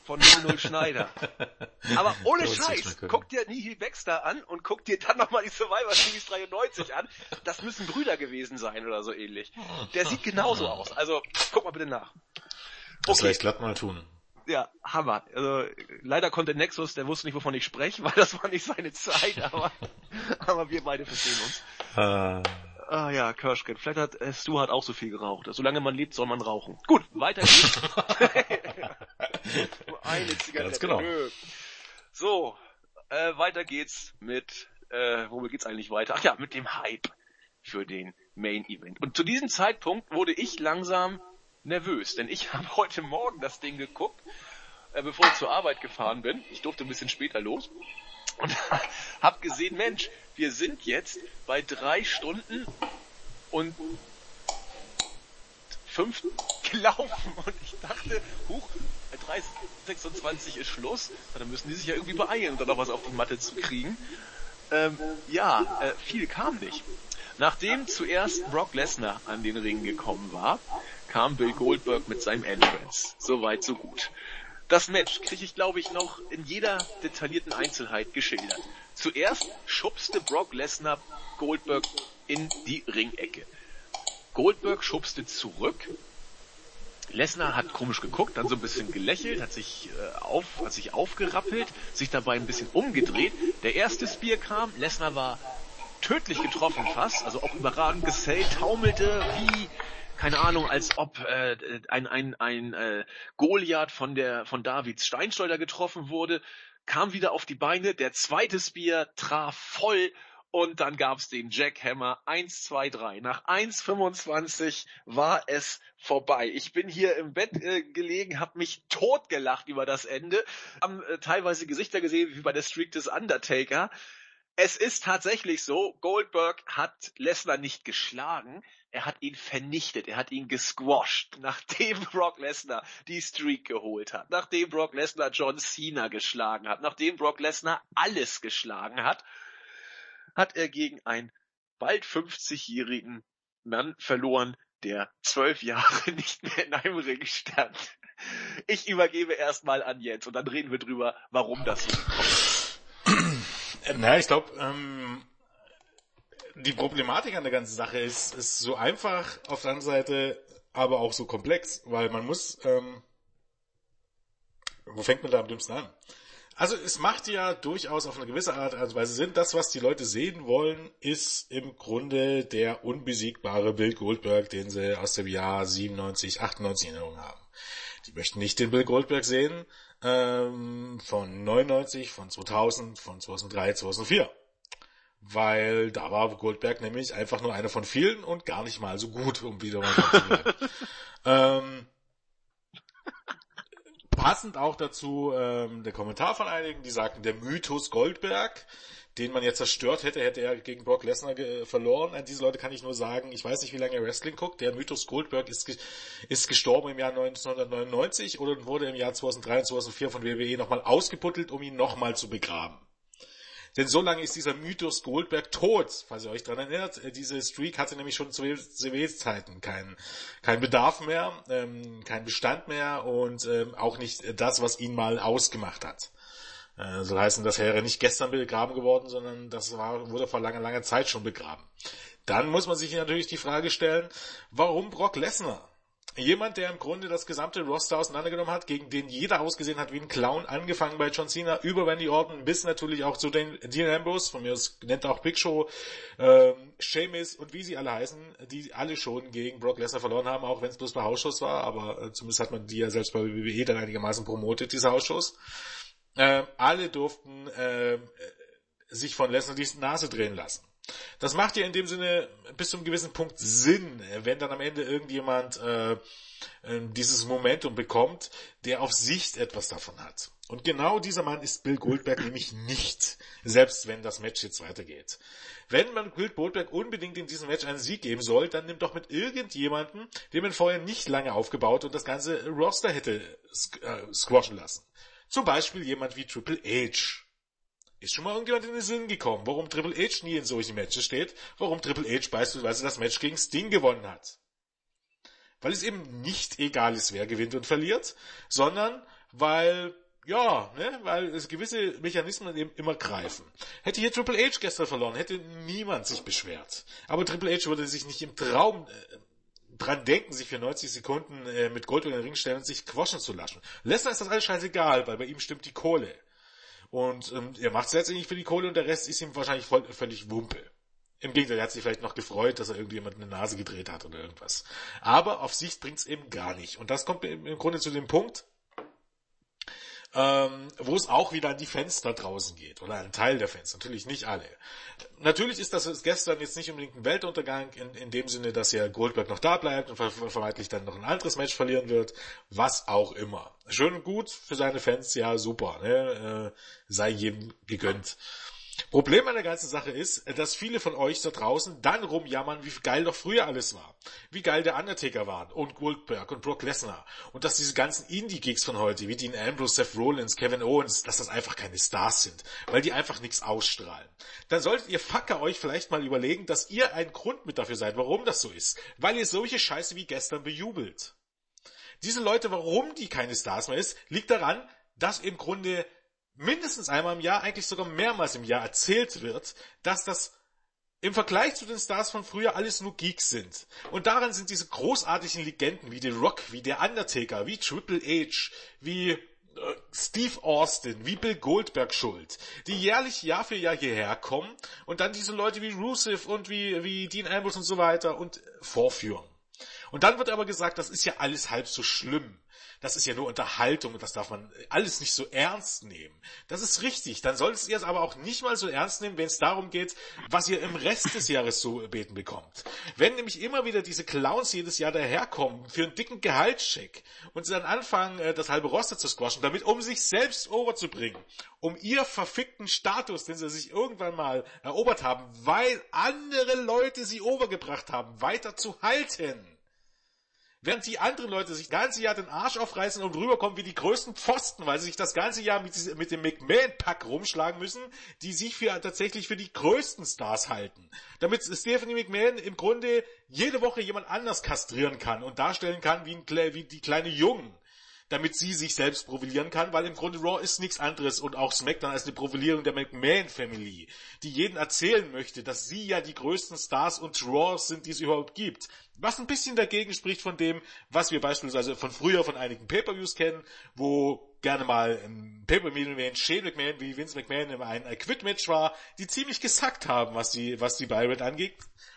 von 00 Schneider. Aber ohne Das Scheiß, guck dir Nihil Baxter an und guck dir dann nochmal die Survivor Series 93 an. Das müssen Brüder gewesen sein oder so ähnlich. Der sieht genauso aus. Also, guck mal bitte nach. Das Okay. werde ich glatt mal tun. Ja, Hammer. Also, leider konnte Nexus, der wusste nicht, wovon ich spreche, weil das war nicht seine Zeit, aber, aber wir beide verstehen uns. Ah ja, Kirschken. Vielleicht hat Stu hat auch so viel geraucht. Solange man lebt, soll man rauchen. Gut, weiter geht's. Nur eine Zigarette. Ganz genau. So, äh, weiter geht's mit, äh, womit geht's eigentlich weiter? Ach ja, mit dem Hype für den Main Event. Und zu diesem Zeitpunkt wurde ich langsam nervös, denn ich habe heute Morgen das Ding geguckt, äh, bevor ich zur Arbeit gefahren bin. Ich durfte ein bisschen später los und hab gesehen, Mensch, wir sind jetzt bei drei Stunden und fünf gelaufen und ich dachte, huch, bei 3,26 ist Schluss, dann müssen die sich ja irgendwie beeilen, um da noch was auf die Matte zu kriegen. Ähm, ja, äh, viel kam nicht. Nachdem zuerst Brock Lesnar an den Ring gekommen war, kam Bill Goldberg mit seinem Entrance. Soweit, so gut. Das Match kriege ich, glaube ich, noch in jeder detaillierten Einzelheit geschildert. Zuerst schubste Brock Lesnar Goldberg in die Ringecke. Goldberg schubste zurück. Lesnar hat komisch geguckt, dann so ein bisschen gelächelt, hat sich, äh, auf, hat sich aufgerappelt, sich dabei ein bisschen umgedreht. Der erste Spear kam, Lesnar war tödlich getroffen fast, also auch überragend gesellt, taumelte wie keine Ahnung, als ob äh, ein ein ein äh, Goliath von der von Davids Steinschleuder getroffen wurde, kam wieder auf die Beine, der zweite Spear traf voll und dann gab's den Jackhammer 1, 2, 3. Nach 1,25 war es vorbei. Ich bin hier im Bett äh, gelegen, habe mich totgelacht über das Ende, haben äh, teilweise Gesichter gesehen wie bei der Streak des Undertaker. Es ist tatsächlich so, Goldberg hat Lesnar nicht geschlagen, er hat ihn vernichtet, er hat ihn gesquashed, nachdem Brock Lesnar die Streak geholt hat, nachdem Brock Lesnar John Cena geschlagen hat, nachdem Brock Lesnar alles geschlagen hat hat er gegen einen bald 50-jährigen Mann verloren, der zwölf Jahre nicht mehr in einem Ring stand. Ich übergebe erstmal an Jens und dann reden wir drüber, warum das so kommt. Na, ich glaube, ähm, die Problematik an der ganzen Sache ist, ist so einfach auf der anderen Seite, aber auch so komplex, weil man muss, ähm, wo fängt man da am dümmsten an? Also es macht ja durchaus auf eine gewisse Art und Weise Sinn. Das, was die Leute sehen wollen, ist im Grunde der unbesiegbare Bill Goldberg, den sie aus dem Jahr 97, 98 in Erinnerung haben. Die möchten nicht den Bill Goldberg sehen ähm, von 99, von 2000, von 2003, 2004. Weil da war Goldberg nämlich einfach nur einer von vielen und gar nicht mal so gut, um wieder mal zu bleiben. ähm, Passend auch dazu ähm, der Kommentar von einigen, die sagten, der Mythos Goldberg, den man jetzt zerstört hätte, hätte er gegen Brock Lesnar verloren. An diese Leute kann ich nur sagen, ich weiß nicht, wie lange er Wrestling guckt. Der Mythos Goldberg ist, ge ist gestorben im Jahr 1999 oder wurde im Jahr 2003 und 2004 von WWE nochmal ausgeputtelt, um ihn nochmal zu begraben. Denn so lange ist dieser Mythos Goldberg tot, falls ihr euch daran erinnert. Äh, diese Streak hatte nämlich schon zu CW-Zeiten keinen kein Bedarf mehr, ähm, keinen Bestand mehr und ähm, auch nicht das, was ihn mal ausgemacht hat. Äh, so heißen, das wäre nicht gestern begraben geworden, sondern das war, wurde vor langer, langer Zeit schon begraben. Dann muss man sich natürlich die Frage stellen, warum Brock Lesnar? Jemand, der im Grunde das gesamte Roster auseinandergenommen hat, gegen den jeder ausgesehen hat wie ein Clown, angefangen bei John Cena, über Randy Orton, bis natürlich auch zu den Dean Ambrose, von mir aus nennt auch Big Show, ähm, Sheamus und wie sie alle heißen, die alle schon gegen Brock Lesnar verloren haben, auch wenn es bloß bei Hausschuss war, aber äh, zumindest hat man die ja selbst bei WWE dann einigermaßen promotet, diese Hausschuss. Ähm, alle durften äh, sich von Lesnar die Nase drehen lassen. Das macht ja in dem Sinne bis zu einem gewissen Punkt Sinn, wenn dann am Ende irgendjemand äh, ähm, dieses Momentum bekommt, der auf Sicht etwas davon hat. Und genau dieser Mann ist Bill Goldberg nämlich nicht, selbst wenn das Match jetzt weitergeht. Wenn man Bill Goldberg unbedingt in diesem Match einen Sieg geben soll, dann nimmt doch mit irgendjemandem, den man vorher nicht lange aufgebaut und das ganze Roster hätte äh, squashen lassen. Zum Beispiel jemand wie Triple H ist schon mal irgendjemand in den Sinn gekommen, warum Triple H nie in solchen Matches steht, warum Triple H beispielsweise das Match gegen Sting gewonnen hat. Weil es eben nicht egal ist, wer gewinnt und verliert, sondern weil ja, ne, weil es gewisse Mechanismen eben immer greifen. Hätte hier Triple H gestern verloren, hätte niemand sich beschwert. Aber Triple H würde sich nicht im Traum äh, dran denken, sich für 90 Sekunden äh, mit Gold in den Ring stellen und sich quaschen zu lassen. Lesnar ist das alles scheißegal, weil bei ihm stimmt die Kohle. Und ähm, er macht es letztendlich für die Kohle und der Rest ist ihm wahrscheinlich voll, völlig Wumpe. Im Gegenteil, er hat sich vielleicht noch gefreut, dass er irgendjemand eine Nase gedreht hat oder irgendwas. Aber auf Sicht bringt's eben gar nicht. Und das kommt im Grunde zu dem Punkt, ähm, wo es auch wieder an die da draußen geht oder an Teil der Fans, natürlich nicht alle. Natürlich ist das gestern jetzt nicht unbedingt ein Weltuntergang in, in dem Sinne, dass ja Goldberg noch da bleibt und vermeintlich dann noch ein anderes Match verlieren wird, was auch immer. Schön und gut für seine Fans, ja super, ne? äh, sei jedem gegönnt. Problem an der ganzen Sache ist, dass viele von euch da draußen dann rumjammern, wie geil doch früher alles war. Wie geil der Undertaker war und Goldberg und Brock Lesnar. Und dass diese ganzen Indie-Gigs von heute, wie Dean Ambrose, Seth Rollins, Kevin Owens, dass das einfach keine Stars sind. Weil die einfach nichts ausstrahlen. Dann solltet ihr Fucker euch vielleicht mal überlegen, dass ihr ein Grund mit dafür seid, warum das so ist. Weil ihr solche Scheiße wie gestern bejubelt. Diese Leute, warum die keine Stars mehr ist, liegt daran, dass im Grunde mindestens einmal im Jahr, eigentlich sogar mehrmals im Jahr erzählt wird, dass das im Vergleich zu den Stars von früher alles nur Geeks sind. Und daran sind diese großartigen Legenden wie The Rock, wie der Undertaker, wie Triple H, wie äh, Steve Austin, wie Bill Goldberg schuld, die jährlich Jahr für Jahr hierher kommen und dann diese Leute wie Rusev und wie, wie Dean Ambrose und so weiter und vorführen. Und dann wird aber gesagt, das ist ja alles halb so schlimm das ist ja nur Unterhaltung und das darf man alles nicht so ernst nehmen. Das ist richtig. Dann solltet ihr es aber auch nicht mal so ernst nehmen, wenn es darum geht, was ihr im Rest des Jahres so beten bekommt. Wenn nämlich immer wieder diese Clowns jedes Jahr daherkommen für einen dicken Gehaltscheck und sie dann anfangen, äh, das halbe Roster zu squashen, damit um sich selbst overzubringen, um ihr verfickten Status, den sie sich irgendwann mal erobert haben, weil andere Leute sie overgebracht haben, weiter zu halten Während die anderen Leute sich das ganze Jahr den Arsch aufreißen und rüberkommen wie die größten Pfosten, weil sie sich das ganze Jahr mit, mit dem McMahon-Pack rumschlagen müssen, die sich für, tatsächlich für die größten Stars halten. Damit Stephanie McMahon im Grunde jede Woche jemand anders kastrieren kann und darstellen kann wie, ein, wie die kleine Jungen damit sie sich selbst profilieren kann, weil im Grunde Raw ist nichts anderes und auch SmackDown als eine Profilierung der McMahon Family, die jeden erzählen möchte, dass sie ja die größten Stars und Raws sind, die es überhaupt gibt. Was ein bisschen dagegen spricht von dem, was wir beispielsweise von früher von einigen Pay-Per-Views kennen, wo gerne mal ein Pay-Per-View Shane McMahon wie Vince McMahon in einem Quit-Match war, die ziemlich gesackt haben, was die, was die Byron angeht.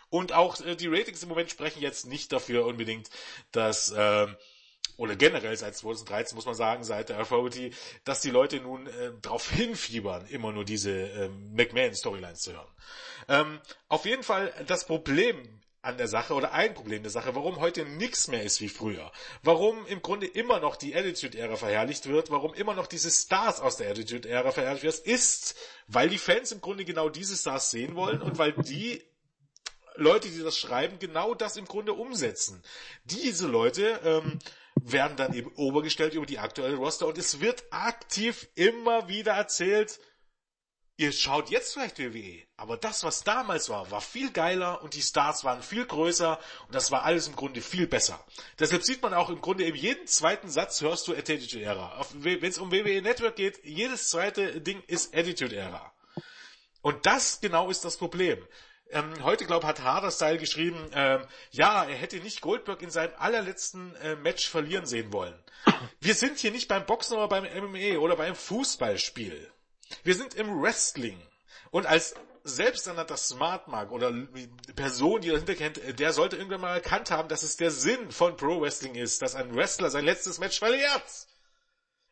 Und auch äh, die Ratings im Moment sprechen jetzt nicht dafür unbedingt, dass äh, oder generell seit 2013 muss man sagen, seit der Authority, dass die Leute nun äh, darauf hinfiebern, immer nur diese ähm, McMahon-Storylines zu hören. Ähm, auf jeden Fall das Problem an der Sache oder ein Problem der Sache, warum heute nichts mehr ist wie früher. Warum im Grunde immer noch die Attitude-Ära verherrlicht wird, warum immer noch diese Stars aus der Attitude-Ära verherrlicht wird, ist, weil die Fans im Grunde genau diese Stars sehen wollen und weil die Leute, die das schreiben, genau das im Grunde umsetzen. Diese Leute ähm, werden dann eben obergestellt über die aktuelle Roster und es wird aktiv immer wieder erzählt, ihr schaut jetzt vielleicht WWE, aber das, was damals war, war viel geiler und die Stars waren viel größer und das war alles im Grunde viel besser. Deshalb sieht man auch im Grunde in jedem zweiten Satz hörst du Attitude Era. Wenn es um WWE Network geht, jedes zweite Ding ist Attitude Era. Und das genau ist das Problem. Ähm, heute, glaube hat Harder Style geschrieben, ähm, ja, er hätte nicht Goldberg in seinem allerletzten äh, Match verlieren sehen wollen. Wir sind hier nicht beim Boxen oder beim MMA oder beim Fußballspiel. Wir sind im Wrestling. Und als selbsternannter Smart Mark oder Person, die dahinter kennt, der sollte irgendwann mal erkannt haben, dass es der Sinn von Pro Wrestling ist, dass ein Wrestler sein letztes Match verliert,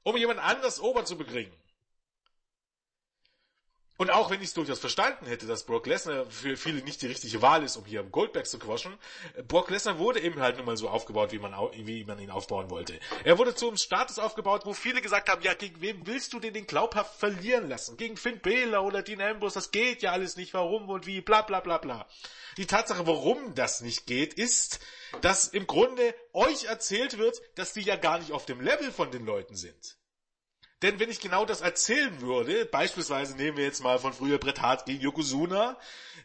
um jemand anders ober zu bekriegen. Und auch wenn ich es durchaus verstanden hätte, dass Brock Lesnar für viele nicht die richtige Wahl ist, um hier Goldberg zu quaschen, Brock Lesnar wurde eben halt nun mal so aufgebaut, wie man, wie man ihn aufbauen wollte. Er wurde zu einem Status aufgebaut, wo viele gesagt haben, ja, gegen wem willst du den den glaubhaft verlieren lassen? Gegen Finn Balor oder Dean Ambrose, das geht ja alles nicht, warum und wie, bla bla bla bla. Die Tatsache, warum das nicht geht, ist, dass im Grunde euch erzählt wird, dass die ja gar nicht auf dem Level von den Leuten sind. Denn wenn ich genau das erzählen würde, beispielsweise nehmen wir jetzt mal von früher Bret Hart gegen Yokozuna,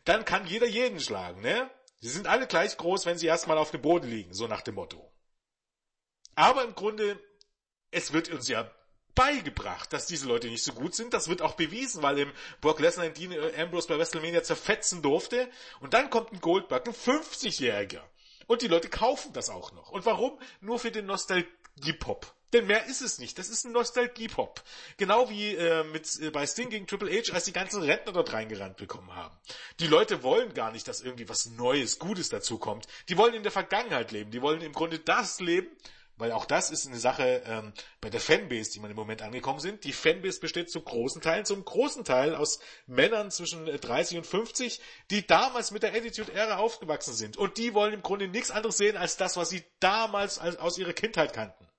dann kann jeder jeden schlagen, ne? Sie sind alle gleich groß, wenn sie erstmal auf dem Boden liegen, so nach dem Motto. Aber im Grunde, es wird uns ja beigebracht, dass diese Leute nicht so gut sind. Das wird auch bewiesen, weil im Brock Lesnar in Dean Ambrose bei WrestleMania zerfetzen durfte. Und dann kommt ein Goldberg, ein 50-Jähriger. Und die Leute kaufen das auch noch. Und warum? Nur für den Nostalgie-Pop. Denn mehr ist es nicht. Das ist ein Nostalgie-Pop. Genau wie äh, mit äh, bei Sting gegen Triple H, als die ganzen Rentner dort reingerannt bekommen haben. Die Leute wollen gar nicht, dass irgendwie was Neues, Gutes dazukommt. Die wollen in der Vergangenheit leben. Die wollen im Grunde das leben, weil auch das ist eine Sache ähm, bei der Fanbase, die man im Moment angekommen sind. Die Fanbase besteht zu großen Teilen, zum großen Teil aus Männern zwischen 30 äh, und 50, die damals mit der Attitude-Ära aufgewachsen sind. Und die wollen im Grunde nichts anderes sehen als das, was sie damals aus ihrer Kindheit kannten.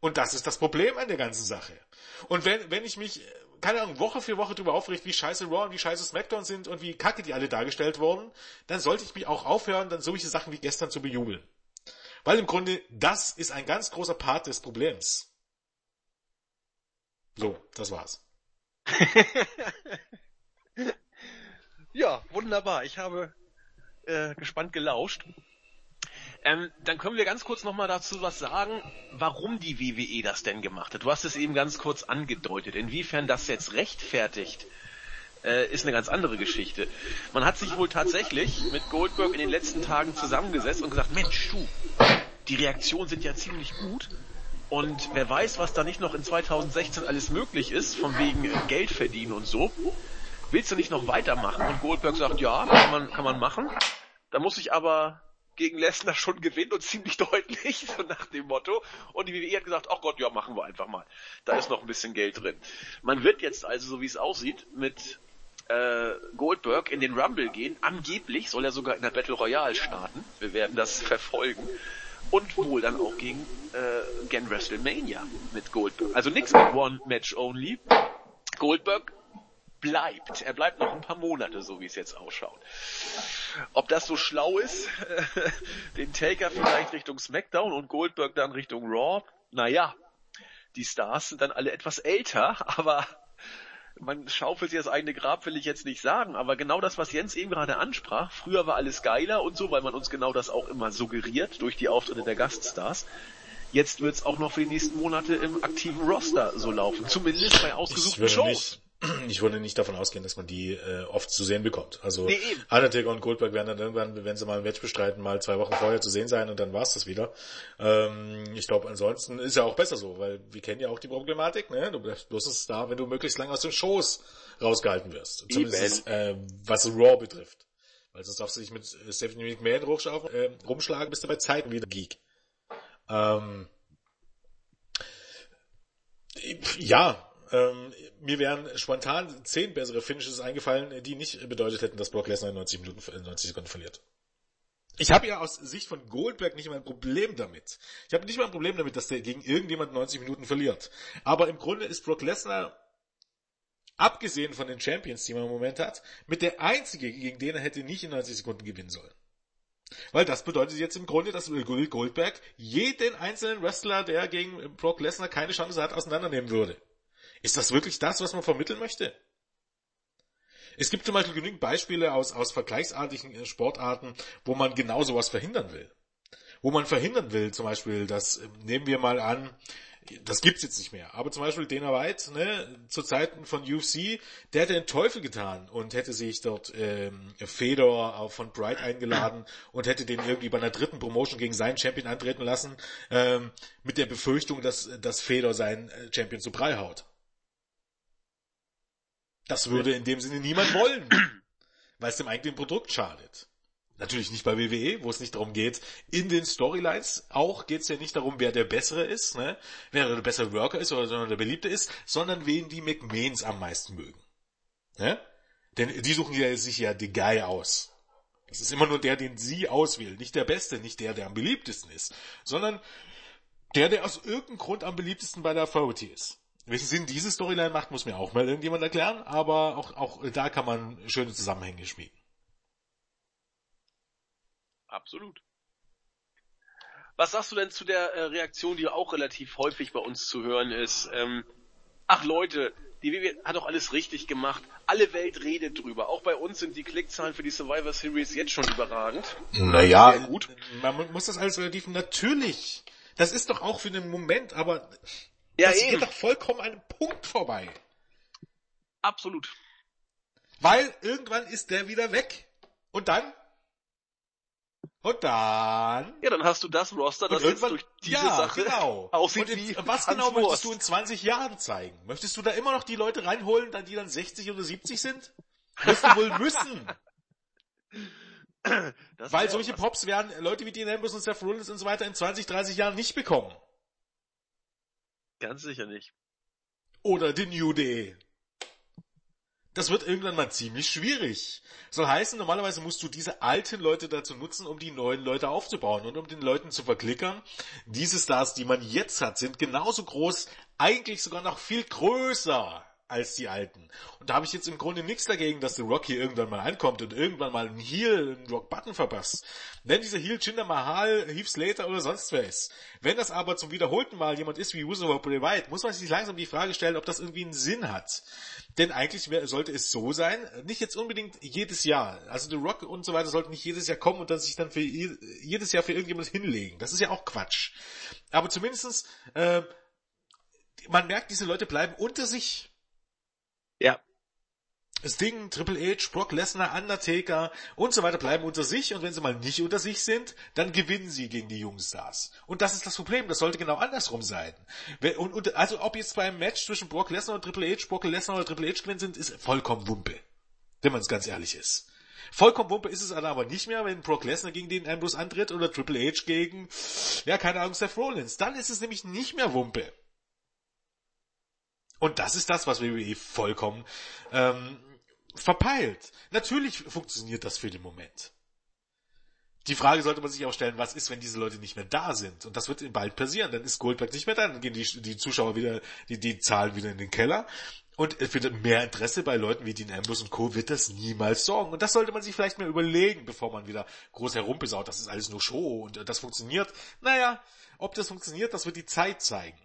Und das ist das Problem an der ganzen Sache. Und wenn, wenn ich mich, keine Ahnung, Woche für Woche darüber aufregt, wie scheiße Raw und wie scheiße SmackDown sind und wie kacke die alle dargestellt wurden, dann sollte ich mich auch aufhören, dann solche Sachen wie gestern zu bejubeln. Weil im Grunde, das ist ein ganz großer Part des Problems. So, das war's. ja, wunderbar. Ich habe äh, gespannt gelauscht. Ähm, dann können wir ganz kurz nochmal dazu was sagen, warum die WWE das denn gemacht hat. Du hast es eben ganz kurz angedeutet, inwiefern das jetzt rechtfertigt, äh, ist eine ganz andere Geschichte. Man hat sich wohl tatsächlich mit Goldberg in den letzten Tagen zusammengesetzt und gesagt, Mensch, du, die Reaktionen sind ja ziemlich gut. Und wer weiß, was da nicht noch in 2016 alles möglich ist, von wegen Geld verdienen und so. Willst du nicht noch weitermachen? Und Goldberg sagt, ja, kann man, kann man machen. Da muss ich aber gegen Lesnar schon gewinnen und ziemlich deutlich, so nach dem Motto. Und die WWE hat gesagt, ach Gott, ja, machen wir einfach mal. Da ist noch ein bisschen Geld drin. Man wird jetzt also, so wie es aussieht, mit äh, Goldberg in den Rumble gehen. Angeblich soll er sogar in der Battle Royale starten. Wir werden das verfolgen. Und wohl dann auch gegen äh, gen WrestleMania mit Goldberg. Also nichts mit One Match Only. Goldberg bleibt. Er bleibt noch ein paar Monate, so wie es jetzt ausschaut. Ob das so schlau ist, den Taker vielleicht Richtung SmackDown und Goldberg dann Richtung Raw, naja, die Stars sind dann alle etwas älter, aber man schaufelt sich das eigene Grab, will ich jetzt nicht sagen, aber genau das, was Jens eben gerade ansprach, früher war alles geiler und so, weil man uns genau das auch immer suggeriert durch die Auftritte der Gaststars. Jetzt wird's auch noch für die nächsten Monate im aktiven Roster so laufen, zumindest bei ausgesuchten Shows. Nicht ich würde nicht davon ausgehen, dass man die äh, oft zu sehen bekommt. Also nee, Undertaker und Goldberg werden dann irgendwann, wenn sie mal ein Match bestreiten, mal zwei Wochen vorher zu sehen sein und dann war's das wieder. Ähm, ich glaube, ansonsten ist ja auch besser so, weil wir kennen ja auch die Problematik, ne? Du bleibst bloß da, wenn du möglichst lange aus den Shows rausgehalten wirst. Zumindest äh, was Raw betrifft. Weil sonst darfst du dich mit Stephanie McMahon äh, rumschlagen, bist du bei Zeiten wieder Geek. Ähm, ja, ähm, mir wären spontan zehn bessere Finishes eingefallen, die nicht bedeutet hätten, dass Brock Lesnar in 90 Minuten, 90 Sekunden verliert. Ich habe ja aus Sicht von Goldberg nicht mal ein Problem damit. Ich habe nicht mal ein Problem damit, dass der gegen irgendjemand 90 Minuten verliert. Aber im Grunde ist Brock Lesnar, abgesehen von den Champions, die man im Moment hat, mit der einzige, gegen den er hätte nicht in 90 Sekunden gewinnen sollen. Weil das bedeutet jetzt im Grunde, dass Goldberg jeden einzelnen Wrestler, der gegen Brock Lesnar keine Chance hat, auseinandernehmen würde. Ist das wirklich das, was man vermitteln möchte? Es gibt zum Beispiel genügend Beispiele aus, aus vergleichsartigen äh, Sportarten, wo man genau sowas verhindern will. Wo man verhindern will, zum Beispiel, das ähm, nehmen wir mal an, das gibt's jetzt nicht mehr, aber zum Beispiel Dana White, ne, zu Zeiten von UFC, der hätte den Teufel getan und hätte sich dort ähm, Fedor von Bright eingeladen und hätte den irgendwie bei einer dritten Promotion gegen seinen Champion antreten lassen, ähm, mit der Befürchtung, dass, dass Fedor seinen äh, Champion zu Brei haut. Das würde in dem Sinne niemand wollen, weil es dem eigentlichen Produkt schadet. Natürlich nicht bei WWE, wo es nicht darum geht, in den Storylines auch geht es ja nicht darum, wer der Bessere ist, ne? wer der bessere Worker ist oder der Beliebte ist, sondern wen die McMahons am meisten mögen. Ne? Denn die suchen ja sich ja die Guy aus. Das ist immer nur der, den sie auswählen. Nicht der Beste, nicht der, der am beliebtesten ist, sondern der, der aus irgendeinem Grund am beliebtesten bei der Authority ist. Welchen Sinn diese Storyline macht, muss mir auch mal irgendjemand erklären, aber auch, auch da kann man schöne Zusammenhänge schmieden. Absolut. Was sagst du denn zu der äh, Reaktion, die auch relativ häufig bei uns zu hören ist? Ähm, ach Leute, die WWE hat doch alles richtig gemacht. Alle Welt redet drüber. Auch bei uns sind die Klickzahlen für die Survivor Series jetzt schon überragend. Naja, gut. Man muss das alles relativ natürlich. Das ist doch auch für den Moment, aber ja, das eben. geht doch vollkommen an einem Punkt vorbei. Absolut. Weil irgendwann ist der wieder weg. Und dann? Und dann? Ja, dann hast du das Roster, das jetzt durch diese ja, Sache genau. aussieht in, wie Was genau möchtest du in 20 Jahren zeigen? Möchtest du da immer noch die Leute reinholen, die dann 60 oder 70 sind? Wirst du wohl müssen. Weil solche Pops werden Leute wie Dean Ambrose und Seth Rollins und so weiter in 20, 30 Jahren nicht bekommen. Ganz sicher nicht. Oder die New Day. Das wird irgendwann mal ziemlich schwierig. Soll heißen, normalerweise musst du diese alten Leute dazu nutzen, um die neuen Leute aufzubauen und um den Leuten zu verklickern. Diese Stars, die man jetzt hat, sind genauso groß, eigentlich sogar noch viel größer als die alten. Und da habe ich jetzt im Grunde nichts dagegen, dass The Rock hier irgendwann mal ankommt und irgendwann mal einen Heel, einen Rock Button verpasst. Wenn dieser Heel Jinder Mahal, Heath Slater oder sonst wer ist. Wenn das aber zum wiederholten Mal jemand ist wie Uso Bray White, muss man sich langsam die Frage stellen, ob das irgendwie einen Sinn hat. Denn eigentlich sollte es so sein, nicht jetzt unbedingt jedes Jahr. Also The Rock und so weiter sollten nicht jedes Jahr kommen und dann sich dann für jedes Jahr für irgendjemand hinlegen. Das ist ja auch Quatsch. Aber zumindestens, äh, man merkt, diese Leute bleiben unter sich ja. Sting, Triple H, Brock Lesnar, Undertaker und so weiter bleiben unter sich und wenn sie mal nicht unter sich sind, dann gewinnen sie gegen die jungen Stars. Und das ist das Problem, das sollte genau andersrum sein. Und, und, also ob jetzt beim Match zwischen Brock Lesnar und Triple H, Brock Lesnar oder Triple H gewinnen sind, ist vollkommen Wumpe. Wenn man es ganz ehrlich ist. Vollkommen Wumpe ist es aber nicht mehr, wenn Brock Lesnar gegen den Ambrose antritt oder Triple H gegen, ja, keine Ahnung, Seth Rollins. Dann ist es nämlich nicht mehr Wumpe. Und das ist das, was WWE vollkommen ähm, verpeilt. Natürlich funktioniert das für den Moment. Die Frage sollte man sich auch stellen, was ist, wenn diese Leute nicht mehr da sind? Und das wird bald passieren. Dann ist Goldberg nicht mehr da, dann gehen die, die Zuschauer wieder, die, die Zahlen wieder in den Keller. Und für mehr Interesse bei Leuten wie Dean Ambrose und Co. wird das niemals sorgen. Und das sollte man sich vielleicht mal überlegen, bevor man wieder groß herumbesaut. Das ist alles nur Show und das funktioniert. Naja, ob das funktioniert, das wird die Zeit zeigen.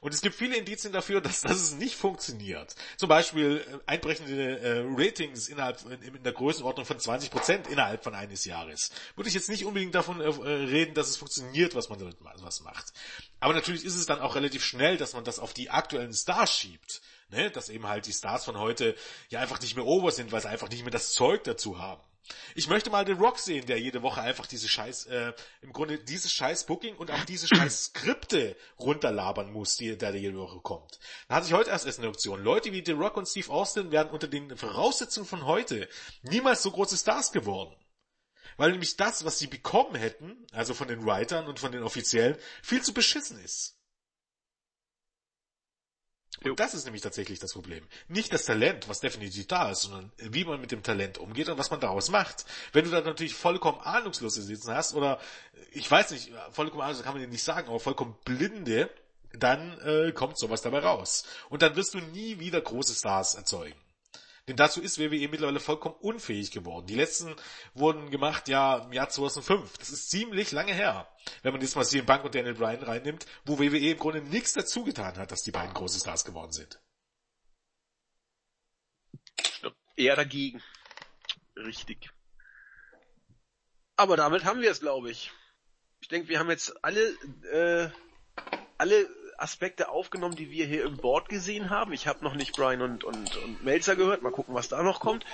Und es gibt viele Indizien dafür, dass, es nicht funktioniert. Zum Beispiel äh, einbrechende äh, Ratings innerhalb in, in der Größenordnung von 20 Prozent innerhalb von eines Jahres. Würde ich jetzt nicht unbedingt davon äh, reden, dass es funktioniert, was man damit was macht. Aber natürlich ist es dann auch relativ schnell, dass man das auf die aktuellen Stars schiebt. Ne? Dass eben halt die Stars von heute ja einfach nicht mehr over sind, weil sie einfach nicht mehr das Zeug dazu haben. Ich möchte mal den Rock sehen, der jede Woche einfach diese scheiß, äh, im Grunde dieses scheiß Booking und auch diese scheiß Skripte runterlabern muss, die, der jede Woche kommt. Da hatte ich heute erst erst eine Option. Leute wie The Rock und Steve Austin werden unter den Voraussetzungen von heute niemals so große Stars geworden. Weil nämlich das, was sie bekommen hätten, also von den Writern und von den Offiziellen, viel zu beschissen ist. Und das ist nämlich tatsächlich das Problem. Nicht das Talent, was definitiv da ist, sondern wie man mit dem Talent umgeht und was man daraus macht. Wenn du da natürlich vollkommen ahnungslose sitzen hast oder ich weiß nicht, vollkommen ahnungslos kann man dir nicht sagen, aber vollkommen blinde, dann äh, kommt sowas dabei raus. Und dann wirst du nie wieder große Stars erzeugen. Denn dazu ist WWE mittlerweile vollkommen unfähig geworden. Die letzten wurden gemacht ja im Jahr 2005. Das ist ziemlich lange her. Wenn man jetzt mal CM Bank und Daniel Bryan reinnimmt, wo WWE im Grunde nichts dazu getan hat, dass die beiden große Stars geworden sind. Eher dagegen. Richtig. Aber damit haben wir es, glaube ich. Ich denke, wir haben jetzt alle, äh, alle Aspekte aufgenommen, die wir hier im Board gesehen haben. Ich habe noch nicht Brian und, und, und Melzer gehört. Mal gucken, was da noch kommt.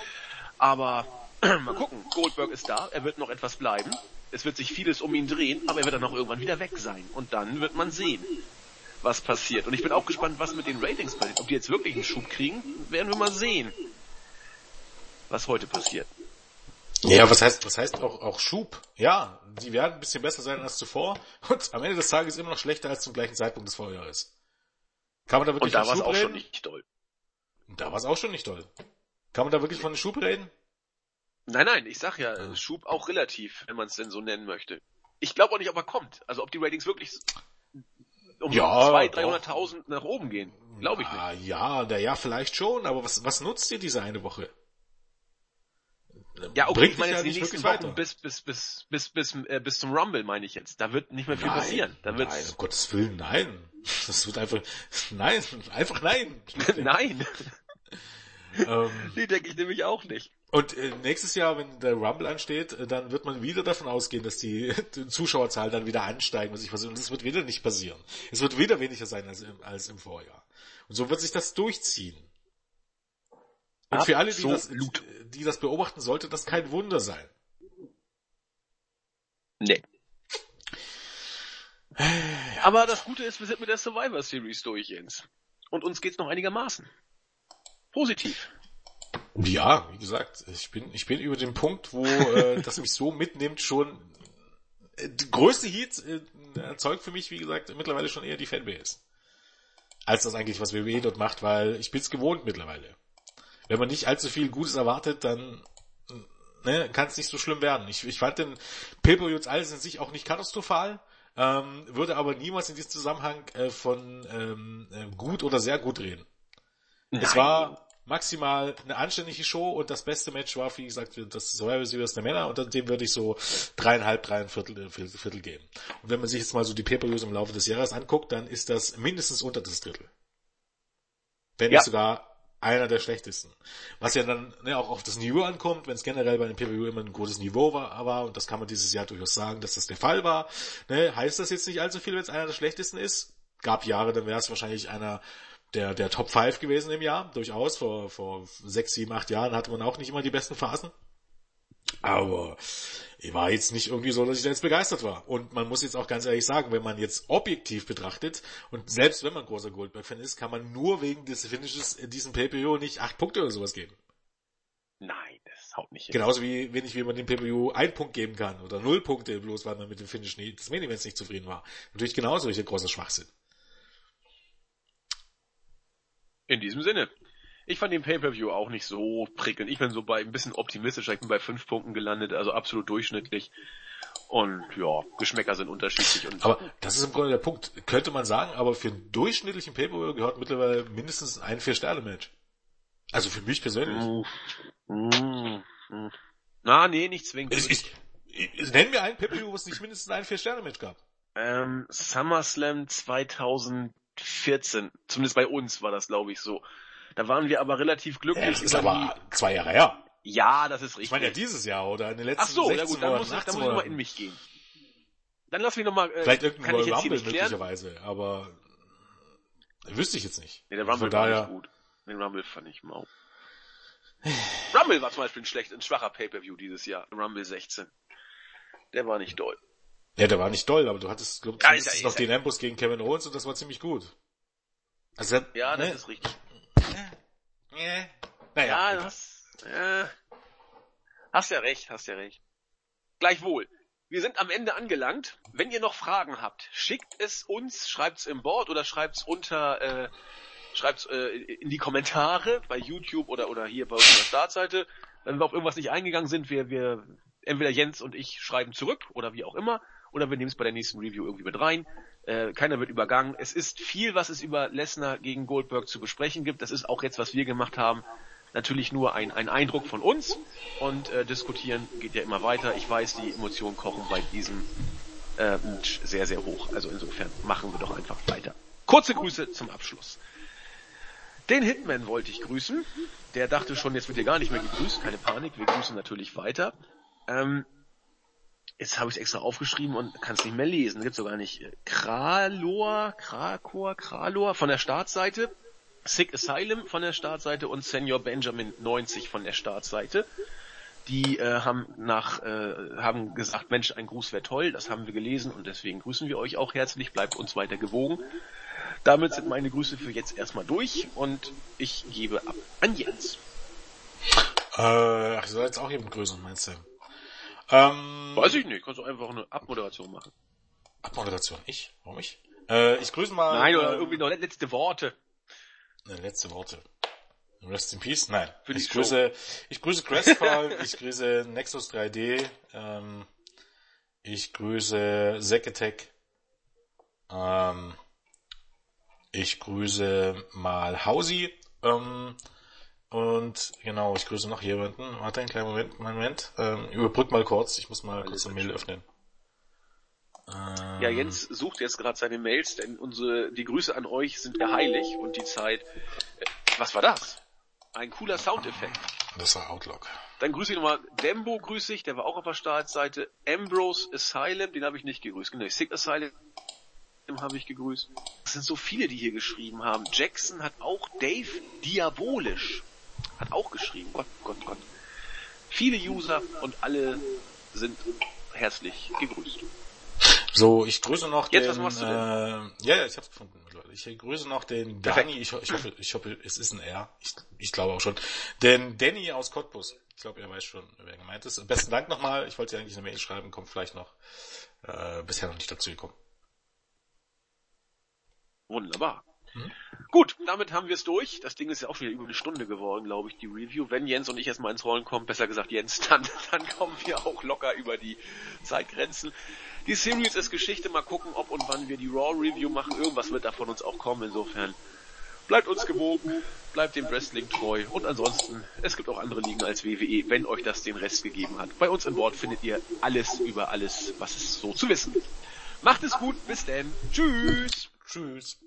Aber mal gucken. Goldberg ist da. Er wird noch etwas bleiben. Es wird sich vieles um ihn drehen, aber er wird dann auch irgendwann wieder weg sein. Und dann wird man sehen, was passiert. Und ich bin auch gespannt, was mit den Ratings passiert. Ob die jetzt wirklich einen Schub kriegen, werden wir mal sehen, was heute passiert. Ja, was heißt, was heißt auch, auch Schub? Ja, die werden ein bisschen besser sein als zuvor und am Ende des Tages immer noch schlechter als zum gleichen Zeitpunkt des Vorjahres. Kann man da wirklich und da von Schub auch reden? schon nicht toll. Und da war es auch schon nicht toll. Kann man da wirklich von einem Schub reden? Nein, nein, ich sag ja, ja. Schub auch relativ, wenn man es denn so nennen möchte. Ich glaube auch nicht, ob er kommt. Also ob die Ratings wirklich um ja, 200.000, 300.000 nach oben gehen. Glaube ich nicht. Ja, na ja, vielleicht schon, aber was, was nutzt dir diese eine Woche? Ja, okay, ich meine jetzt ja die nächsten Wochen bis, bis, bis, bis, bis, äh, bis zum Rumble meine ich jetzt. Da wird nicht mehr viel nein, passieren. Da wird's... Nein, um Gottes Willen, nein. Das wird einfach, nein, einfach nein. nein. ähm, die denke ich nämlich auch nicht. Und äh, nächstes Jahr, wenn der Rumble ansteht, äh, dann wird man wieder davon ausgehen, dass die, die Zuschauerzahl dann wieder ansteigen, was ich versuche. Und das wird wieder nicht passieren. Es wird wieder weniger sein als im, als im Vorjahr. Und so wird sich das durchziehen. Und für alle, die das, die das beobachten, sollte das kein Wunder sein. Nee. Aber das Gute ist, wir sind mit der Survivor Series durch, Jens. Und uns geht's noch einigermaßen. Positiv. Ja, wie gesagt, ich bin, ich bin über den Punkt, wo äh, das mich so mitnimmt, schon äh, die größte Heat äh, erzeugt für mich, wie gesagt, mittlerweile schon eher die Fanbase. Als das eigentlich, was WWE dort macht, weil ich bin's gewohnt mittlerweile wenn man nicht allzu viel Gutes erwartet, dann ne, kann es nicht so schlimm werden. Ich, ich fand den Pay-Per jetzt alles in sich auch nicht katastrophal, ähm, würde aber niemals in diesem Zusammenhang äh, von ähm, äh, gut oder sehr gut reden. Nein. Es war maximal eine anständige Show und das beste Match war, wie gesagt, das Survivor Series der Männer und dem würde ich so dreieinhalb, dreieinviertel äh, Viertel, Viertel geben. Und wenn man sich jetzt mal so die Pay-Per-Views im Laufe des Jahres anguckt, dann ist das mindestens unter das Drittel. Wenn ja. nicht sogar einer der schlechtesten. Was ja dann ne, auch auf das Niveau ankommt, wenn es generell bei den PWU immer ein gutes Niveau war, war, und das kann man dieses Jahr durchaus sagen, dass das der Fall war. Ne, heißt das jetzt nicht allzu viel, wenn es einer der schlechtesten ist? Gab Jahre, dann wäre es wahrscheinlich einer der, der Top 5 gewesen im Jahr, durchaus. Vor, vor sechs, sieben, acht Jahren hatte man auch nicht immer die besten Phasen. Aber ich war jetzt nicht irgendwie so, dass ich da jetzt begeistert war. Und man muss jetzt auch ganz ehrlich sagen, wenn man jetzt objektiv betrachtet, und selbst wenn man großer Goldberg-Fan ist, kann man nur wegen des Finishes diesen PPO nicht acht Punkte oder sowas geben. Nein, das haut nicht hin. Genauso wie wenig, wie man dem PPO einen Punkt geben kann oder null Punkte, bloß weil man mit dem Finish nie, des Main Events nicht zufrieden war. Natürlich genauso hier großer Schwachsinn. In diesem Sinne. Ich fand den Pay-Per-View auch nicht so prickelnd. Ich bin so bei ein bisschen optimistischer. Ich bin bei fünf Punkten gelandet, also absolut durchschnittlich. Und ja, Geschmäcker sind unterschiedlich. Und aber das ist im Grunde der Punkt. Könnte man sagen, aber für einen durchschnittlichen Pay-Per-View gehört mittlerweile mindestens ein Vier-Sterne-Match. Also für mich persönlich. Mm, mm. Na, nee, nicht zwingend. Ich, ich, ich, nenn mir ein Pay-Per-View, wo es nicht mindestens ein Vier-Sterne-Match gab. Ähm, SummerSlam 2014. Zumindest bei uns war das, glaube ich, so. Da waren wir aber relativ glücklich. Ja, das ist aber die... zwei Jahre her. Ja, das ist richtig. Ich meine ja dieses Jahr oder in den letzten Ach so, 16 ja gut, dann muss, ich, dann muss ich nochmal in mich gehen. Dann lass mich nochmal... Äh, Vielleicht irgendein Royal Rumble möglicherweise, aber wüsste ich jetzt nicht. Nee, der Rumble war nicht gut. Den Rumble fand ich mau. Rumble war zum Beispiel ein schlecht, ein schwacher Pay-Per-View dieses Jahr. Rumble 16. Der war nicht doll. Ja, der war nicht doll, aber du hattest, glaub, ja, ist, noch den Ambush gegen Kevin Owens und das war ziemlich gut. Also, ja, das ne? ist richtig. Ja, naja. Ja, das, ja. Hast ja recht, hast ja recht. Gleichwohl. Wir sind am Ende angelangt. Wenn ihr noch Fragen habt, schickt es uns, schreibt's im Board oder schreibt's unter, äh, schreibt's äh, in die Kommentare bei YouTube oder oder hier bei unserer Startseite. Wenn wir auf irgendwas nicht eingegangen sind, wir, wir entweder Jens und ich schreiben zurück oder wie auch immer, oder wir nehmen es bei der nächsten Review irgendwie mit rein. Äh, keiner wird übergangen. Es ist viel, was es über Lesnar gegen Goldberg zu besprechen gibt. Das ist auch jetzt, was wir gemacht haben, natürlich nur ein, ein Eindruck von uns. Und äh, diskutieren geht ja immer weiter. Ich weiß, die Emotionen kochen bei diesem äh, sehr, sehr hoch. Also insofern machen wir doch einfach weiter. Kurze Grüße zum Abschluss. Den Hitman wollte ich grüßen. Der dachte schon, jetzt wird ihr gar nicht mehr gegrüßt. Keine Panik, wir grüßen natürlich weiter. Ähm, Jetzt habe ich extra aufgeschrieben und kann es nicht mehr lesen. Gibt sogar nicht. Kralor, Krakor, Kralor von der Startseite, Sick Asylum von der Startseite und Senior Benjamin 90 von der Startseite. Die äh, haben nach äh, haben gesagt, Mensch, ein Gruß wäre toll, das haben wir gelesen und deswegen grüßen wir euch auch herzlich, bleibt uns weiter gewogen. Damit sind meine Grüße für jetzt erstmal durch und ich gebe ab an Jens. Äh, ich soll jetzt auch eben grüßen, meinst du? Ähm, Weiß ich nicht, kannst du einfach eine Abmoderation machen. Abmoderation? Ich? Warum ich? Äh, ich grüße mal. Nein, oder äh, irgendwie noch letzte Worte. Ne, letzte Worte. Rest in Peace? Nein. Ich grüße, ich grüße Crestfall, ich grüße Nexus 3D, ähm, ich grüße Zekatech, ähm, ich grüße mal Hausi, ähm, und genau, ich grüße noch jemanden. Warte einen kleinen Moment, Moment. Ähm, überbrück mal kurz, ich muss mal kurz eine Mail öffnen. Ähm, ja, Jens sucht jetzt gerade seine Mails, denn unsere, die Grüße an euch sind ja heilig und die Zeit. Äh, was war das? Ein cooler Soundeffekt. Das war Outlook. Dann grüße ich nochmal Dembo, grüße ich, der war auch auf der Startseite. Ambrose Asylum, den habe ich nicht gegrüßt. Genau, Sick Asylum habe ich gegrüßt. Es sind so viele, die hier geschrieben haben. Jackson hat auch Dave diabolisch hat auch geschrieben. Gott, Gott, Gott. Viele User und alle sind herzlich gegrüßt. So, ich grüße noch Jetzt, den, was machst du denn? Äh, ja, ja, ich hab's gefunden, Leute. Ich grüße noch den Dani, ich, ich, hoffe, ich hoffe, es ist ein R. Ich, ich glaube auch schon. Den Danny aus Cottbus. Ich glaube, er weiß schon, wer gemeint ist. Besten Dank nochmal. Ich wollte dir eigentlich eine Mail schreiben, kommt vielleicht noch. Äh, bisher noch nicht dazu gekommen. Wunderbar. Mhm. Gut, damit haben wir es durch. Das Ding ist ja auch wieder über eine Stunde geworden, glaube ich, die Review. Wenn Jens und ich erstmal ins Rollen kommen, besser gesagt Jens, dann, dann kommen wir auch locker über die Zeitgrenzen. Die Series ist Geschichte. Mal gucken, ob und wann wir die Raw Review machen. Irgendwas wird da von uns auch kommen. Insofern bleibt uns gewogen, bleibt dem Wrestling treu. Und ansonsten, es gibt auch andere Ligen als WWE, wenn euch das den Rest gegeben hat. Bei uns im Board findet ihr alles über alles, was es so zu wissen gibt. Macht es gut, bis denn. Tschüss. Tschüss.